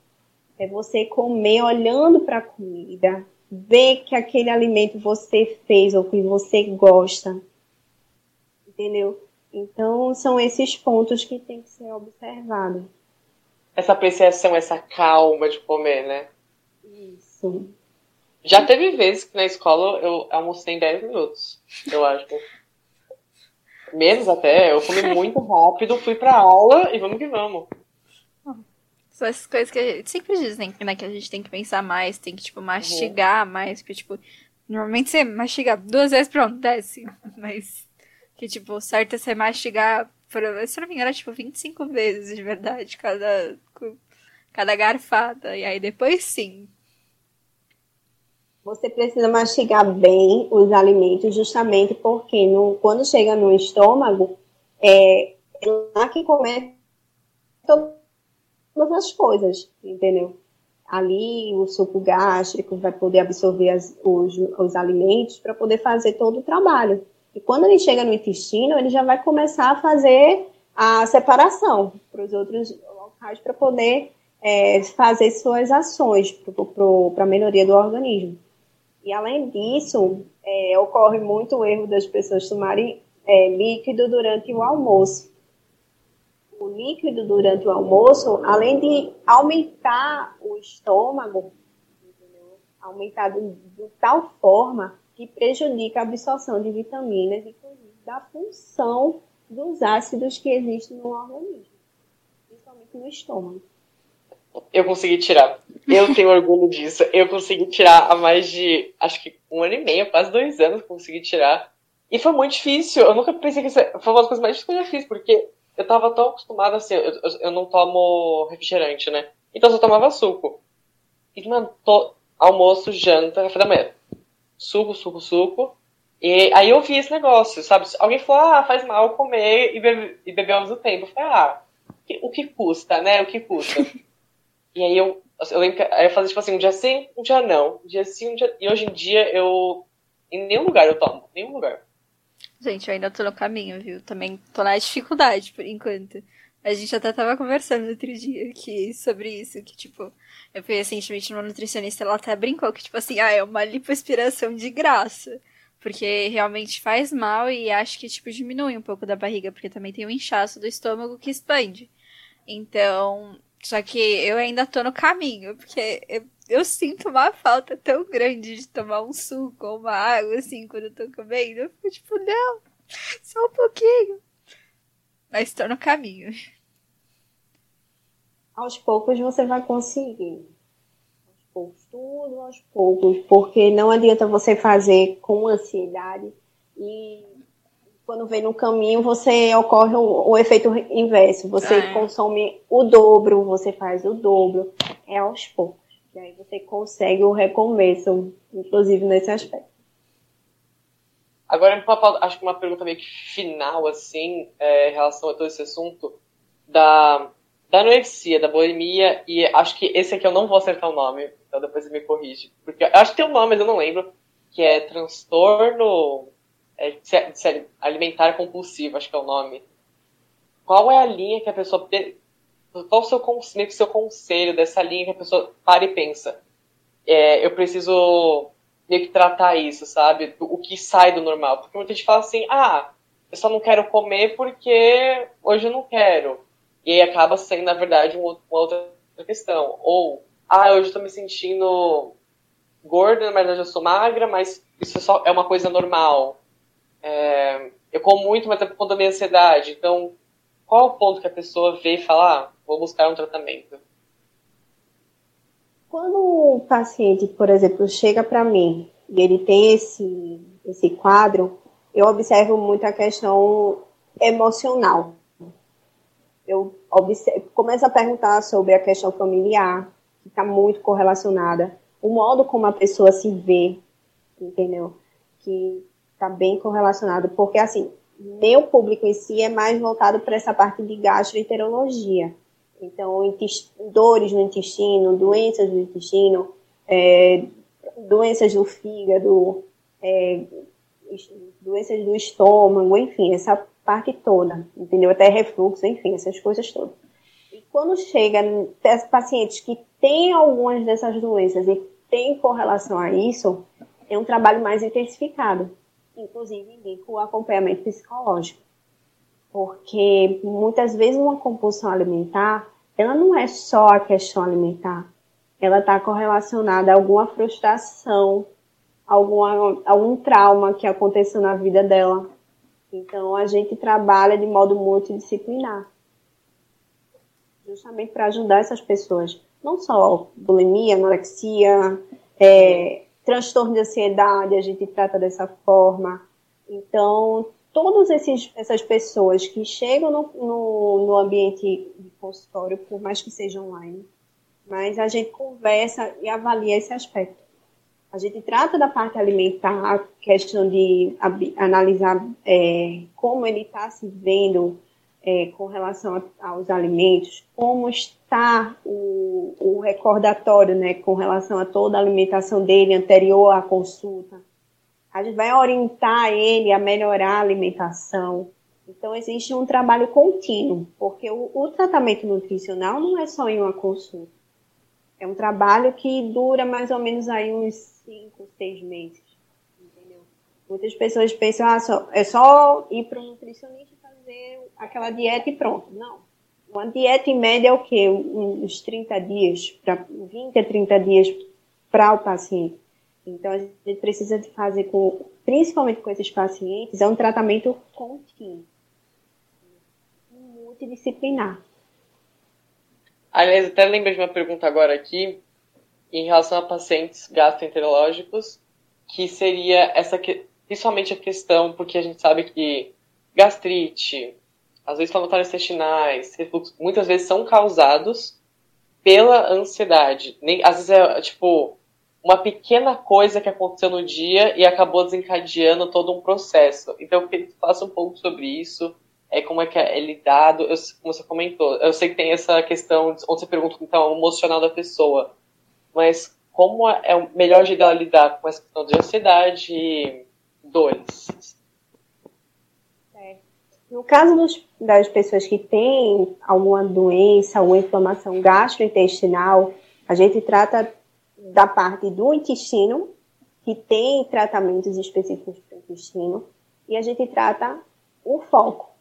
É você comer olhando para a comida, ver que aquele alimento você fez ou que você gosta. Entendeu? Então, são esses pontos que tem que ser observados. Essa apreciação, essa calma de comer, né? Isso. Já teve vezes que na escola eu almocei em 10 minutos, eu acho. Menos até, eu comi muito rápido, fui pra aula e vamos que vamos. São essas coisas que a gente sempre dizem, né? Que a gente tem que pensar mais, tem que, tipo, mastigar uhum. mais. Porque, tipo, normalmente você mastiga duas vezes, pronto, desce. Mas, que, tipo, o certo é você mastigar, por, se não me engano, tipo, 25 vezes, de verdade, cada, cada garfada. E aí depois sim. Você precisa mastigar bem os alimentos, justamente porque no, quando chega no estômago, é, é lá que começa todas as coisas, entendeu? Ali o suco gástrico vai poder absorver as, os, os alimentos para poder fazer todo o trabalho. E quando ele chega no intestino, ele já vai começar a fazer a separação para os outros locais para poder é, fazer suas ações para a melhoria do organismo. E além disso, é, ocorre muito o erro das pessoas tomarem é, líquido durante o almoço o líquido durante o almoço, além de aumentar o estômago, de, de, tal forma que prejudica a absorção de vitaminas e da função dos ácidos que existem no organismo, principalmente no estômago. Eu consegui tirar. Eu tenho orgulho disso. Eu consegui tirar há mais de, acho que um ano e meio, quase dois anos, consegui tirar. E foi muito difícil. Eu nunca pensei que isso foi uma das coisas mais difíceis que eu já fiz, porque eu tava tão acostumado assim, eu, eu, não tomo refrigerante, né? Então eu só tomava suco. E, mano, to, almoço, janta, café da manhã. Suco, suco, suco. E aí eu vi esse negócio, sabe? Alguém falou, ah, faz mal comer e, bebe, e beber ao mesmo tempo. Eu falei, ah, o que custa, né? O que custa? e aí eu, eu lembro que aí eu fazia tipo assim, um dia sim, um dia não. Um dia sim, um dia... E hoje em dia eu. Em nenhum lugar eu tomo, nenhum lugar. Gente, eu ainda tô no caminho, viu? Também tô na dificuldade por enquanto. A gente até tava conversando outro dia aqui sobre isso, que tipo, eu fui recentemente numa nutricionista, ela até brincou que, tipo assim, ah, é uma lipoaspiração de graça. Porque realmente faz mal e acho que, tipo, diminui um pouco da barriga, porque também tem o inchaço do estômago que expande. Então, só que eu ainda tô no caminho, porque eu, eu sinto uma falta tão grande de tomar um suco ou uma água, assim, quando eu tô comendo. Eu fico tipo, não, só um pouquinho. Mas tô no caminho. Aos poucos você vai conseguir. Aos poucos, tudo aos poucos. Porque não adianta você fazer com ansiedade e quando vem no caminho, você ocorre o, o efeito inverso. Você é. consome o dobro, você faz o dobro. É aos poucos. E aí você consegue o recomeço, inclusive nesse aspecto. Agora, acho que uma pergunta meio que final, assim, é, em relação a todo esse assunto da, da anorexia, da bulimia, e acho que esse aqui eu não vou acertar o nome, então depois me corrige. Porque acho que tem um nome, mas eu não lembro, que é transtorno é, alimentar compulsivo, acho que é o nome. Qual é a linha que a pessoa. Qual o seu, meio que seu conselho dessa linha que a pessoa para e pensa? É, eu preciso meio que tratar isso, sabe? O que sai do normal. Porque muita gente fala assim, ah, eu só não quero comer porque hoje eu não quero. E aí acaba sendo, na verdade, uma outra questão. Ou, ah, hoje eu tô me sentindo gorda, na verdade eu sou magra, mas isso é só é uma coisa normal. É, eu como muito, mas é por conta da minha ansiedade. Então, qual é o ponto que a pessoa vê e fala, ah, vou buscar um tratamento? Quando o paciente, por exemplo, chega para mim e ele tem esse, esse quadro, eu observo muito a questão emocional. Eu observo, começo a perguntar sobre a questão familiar, que está muito correlacionada, o modo como a pessoa se vê, entendeu? Que está bem correlacionado, porque assim, meu público em si é mais voltado para essa parte de gastroenterologia. Então, dores no intestino, doenças do intestino, é, doenças do fígado, é, doenças do estômago, enfim, essa parte toda, entendeu? Até refluxo, enfim, essas coisas todas. E quando chega pacientes que têm algumas dessas doenças e têm correlação a isso, é um trabalho mais intensificado. Inclusive, indico o acompanhamento psicológico. Porque muitas vezes uma compulsão alimentar, ela não é só a questão alimentar. Ela está correlacionada a alguma frustração, alguma, algum trauma que aconteceu na vida dela. Então, a gente trabalha de modo multidisciplinar. Justamente para ajudar essas pessoas. Não só bulimia, anorexia, é, transtorno de ansiedade, a gente trata dessa forma. Então, todas essas pessoas que chegam no, no, no ambiente de consultório, por mais que seja online, mas a gente conversa e avalia esse aspecto. A gente trata da parte alimentar, a questão de analisar é, como ele está se vendo é, com relação a, aos alimentos, como está o, o, recordatório né, com relação a toda a alimentação dele anterior à consulta. A gente vai orientar ele a melhorar a alimentação. Então, existe um trabalho contínuo, porque o, o tratamento nutricional não é só em uma consulta. É um trabalho que dura mais ou menos aí uns cinco, seis meses. Entendeu? Muitas pessoas pensam, ah, só, é só ir para um nutricionista fazer aquela dieta e pronto. Não. Uma dieta em média é o quê? Uns 30 dias, para 20 a 30 dias para o paciente. Então a gente precisa de fazer com, principalmente com esses pacientes, é um tratamento contínuo, multidisciplinar. Aliás, até lembrei de uma pergunta agora aqui, em relação a pacientes gastroenterológicos, que seria essa que, principalmente a questão, porque a gente sabe que gastrite, às vezes inflamatórios intestinais, refluxo, muitas vezes são causados pela ansiedade. Nem, às vezes é tipo uma pequena coisa que aconteceu no dia e acabou desencadeando todo um processo. Então eu queria que falasse um pouco sobre isso, é como é que é lidado, eu, como você comentou, eu sei que tem essa questão onde você pergunta então, o emocional da pessoa mas como é o melhor lidar com essa questão de ansiedade e dores? É. No caso dos, das pessoas que têm alguma doença, alguma inflamação gastrointestinal, a gente trata da parte do intestino, que tem tratamentos específicos para o intestino, e a gente trata o foco,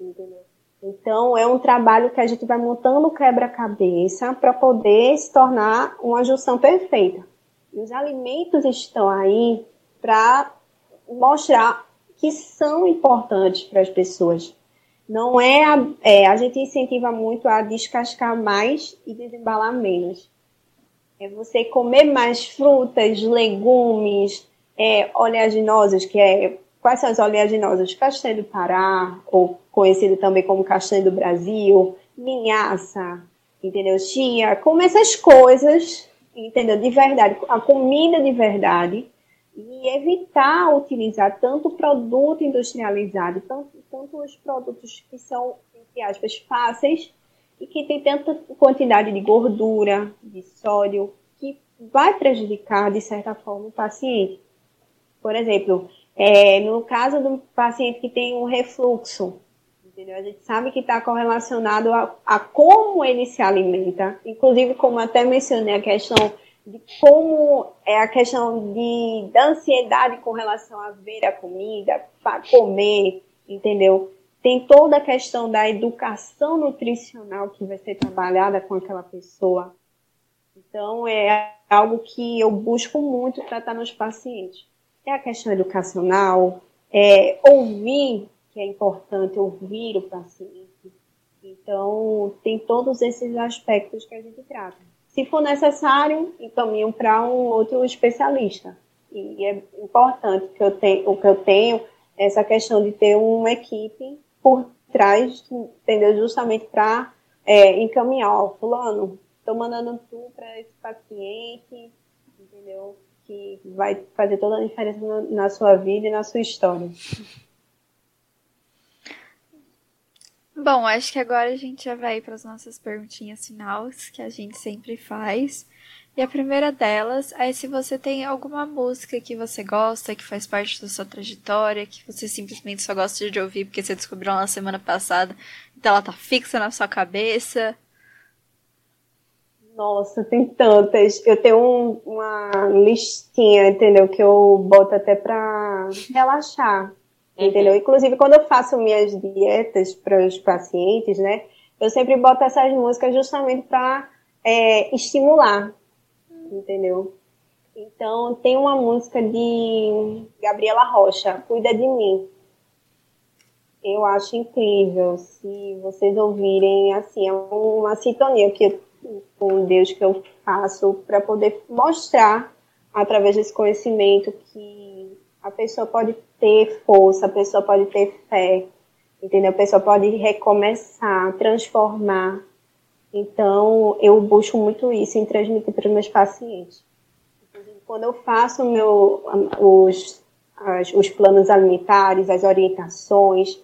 entendeu? Então, é um trabalho que a gente vai montando quebra-cabeça para poder se tornar uma junção perfeita. E os alimentos estão aí para mostrar que são importantes para as pessoas. Não é a, é a gente incentiva muito a descascar mais e desembalar menos. É você comer mais frutas, legumes, é, oleaginosas, que é quais são as oleaginosas? Castanha do Pará, ou conhecido também como castanha do Brasil, linhaça, entendeu? Chia, como essas coisas, entendeu? De verdade, a comida de verdade, e evitar utilizar tanto produto industrializado, tanto, tanto os produtos que são, entre aspas, fáceis e que tem tanta quantidade de gordura, de sódio, que vai prejudicar, de certa forma, o paciente. Por exemplo, é, no caso do paciente que tem um refluxo, entendeu? a gente sabe que está correlacionado a, a como ele se alimenta, inclusive como até mencionei a questão de como é a questão de, da ansiedade com relação a ver a comida, para comer, entendeu? Tem toda a questão da educação nutricional que vai ser trabalhada com aquela pessoa. Então, é algo que eu busco muito tratar nos pacientes. É a questão educacional, é ouvir, que é importante ouvir o paciente. Então, tem todos esses aspectos que a gente trata. Se for necessário, encaminham para um outro especialista. E é importante que eu tenho, o que eu tenho essa questão de ter uma equipe por trás, entendeu? Justamente para é, encaminhar, ó, fulano, estou mandando tu para esse paciente, entendeu? Que vai fazer toda a diferença na, sua vida e na sua história. Bom, acho que agora a gente já vai para as nossas perguntinhas finais, que a gente sempre faz. E a primeira delas é se você tem alguma música que você gosta, que faz parte da sua trajetória, que você simplesmente só gosta de ouvir porque você descobriu na semana passada, então ela tá fixa na sua cabeça. Nossa, tem tantas. Eu tenho um, uma listinha, entendeu? Que eu boto até pra relaxar, uhum. entendeu? Inclusive, quando eu faço minhas dietas para os pacientes, né? Eu sempre boto essas músicas justamente para é, estimular, entendeu? Então, tem uma música de Gabriela Rocha, Cuida de Mim. Eu acho incrível. Se vocês ouvirem, assim, é uma sintonia que com Deus que eu faço para poder mostrar, através desse conhecimento, que a pessoa pode ter força, a pessoa pode ter fé, entendeu? A pessoa pode recomeçar, transformar então, eu busco muito isso em transmitir para os meus pacientes. Quando eu faço meu, os, as, os planos alimentares, as orientações,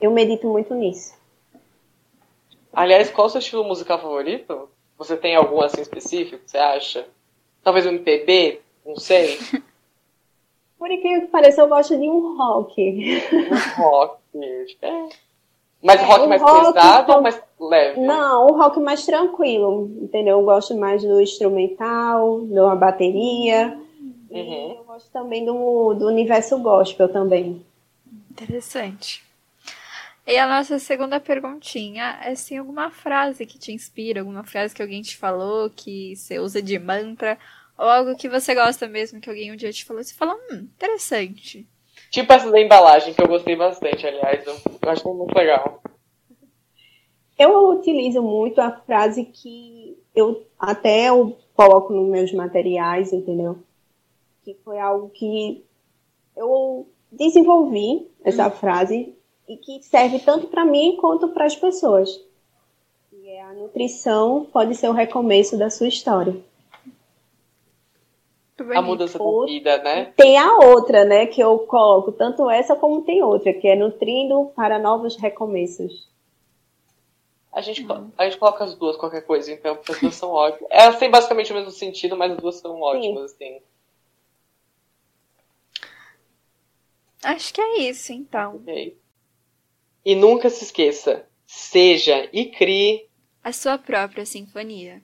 eu medito muito nisso. Aliás, qual é o seu estilo musical favorito? Você tem algum assim específico, você acha? Talvez um MPB? Não sei. Por incrível que pareça, eu gosto de um rock. Um rock. É. Mas é, rock mais rock pesado ou mais leve? Não, o rock mais tranquilo, entendeu? Eu gosto mais do instrumental, de uma bateria. Uhum. eu gosto também do, do universo gospel também. Interessante. E a nossa segunda perguntinha é se tem alguma frase que te inspira, alguma frase que alguém te falou, que você usa de mantra, ou algo que você gosta mesmo, que alguém um dia te falou, e você fala, hum, interessante. Tipo essa da embalagem, que eu gostei bastante, aliás. Eu, eu acho muito legal. Eu utilizo muito a frase que eu até eu coloco nos meus materiais, entendeu? Que foi algo que eu desenvolvi essa hum. frase e que serve tanto para mim quanto para as pessoas. E é a nutrição pode ser o recomeço da sua história a mudança da vida, né? Tem a outra, né, que eu coloco, tanto essa como tem outra, que é nutrindo para novos recomeços. A gente, uhum. a gente coloca as duas, qualquer coisa, então, porque as duas são ótimas. Elas têm basicamente o mesmo sentido, mas as duas são ótimas, Sim. assim. Acho que é isso, então. Okay. E nunca se esqueça, seja e crie a sua própria sinfonia.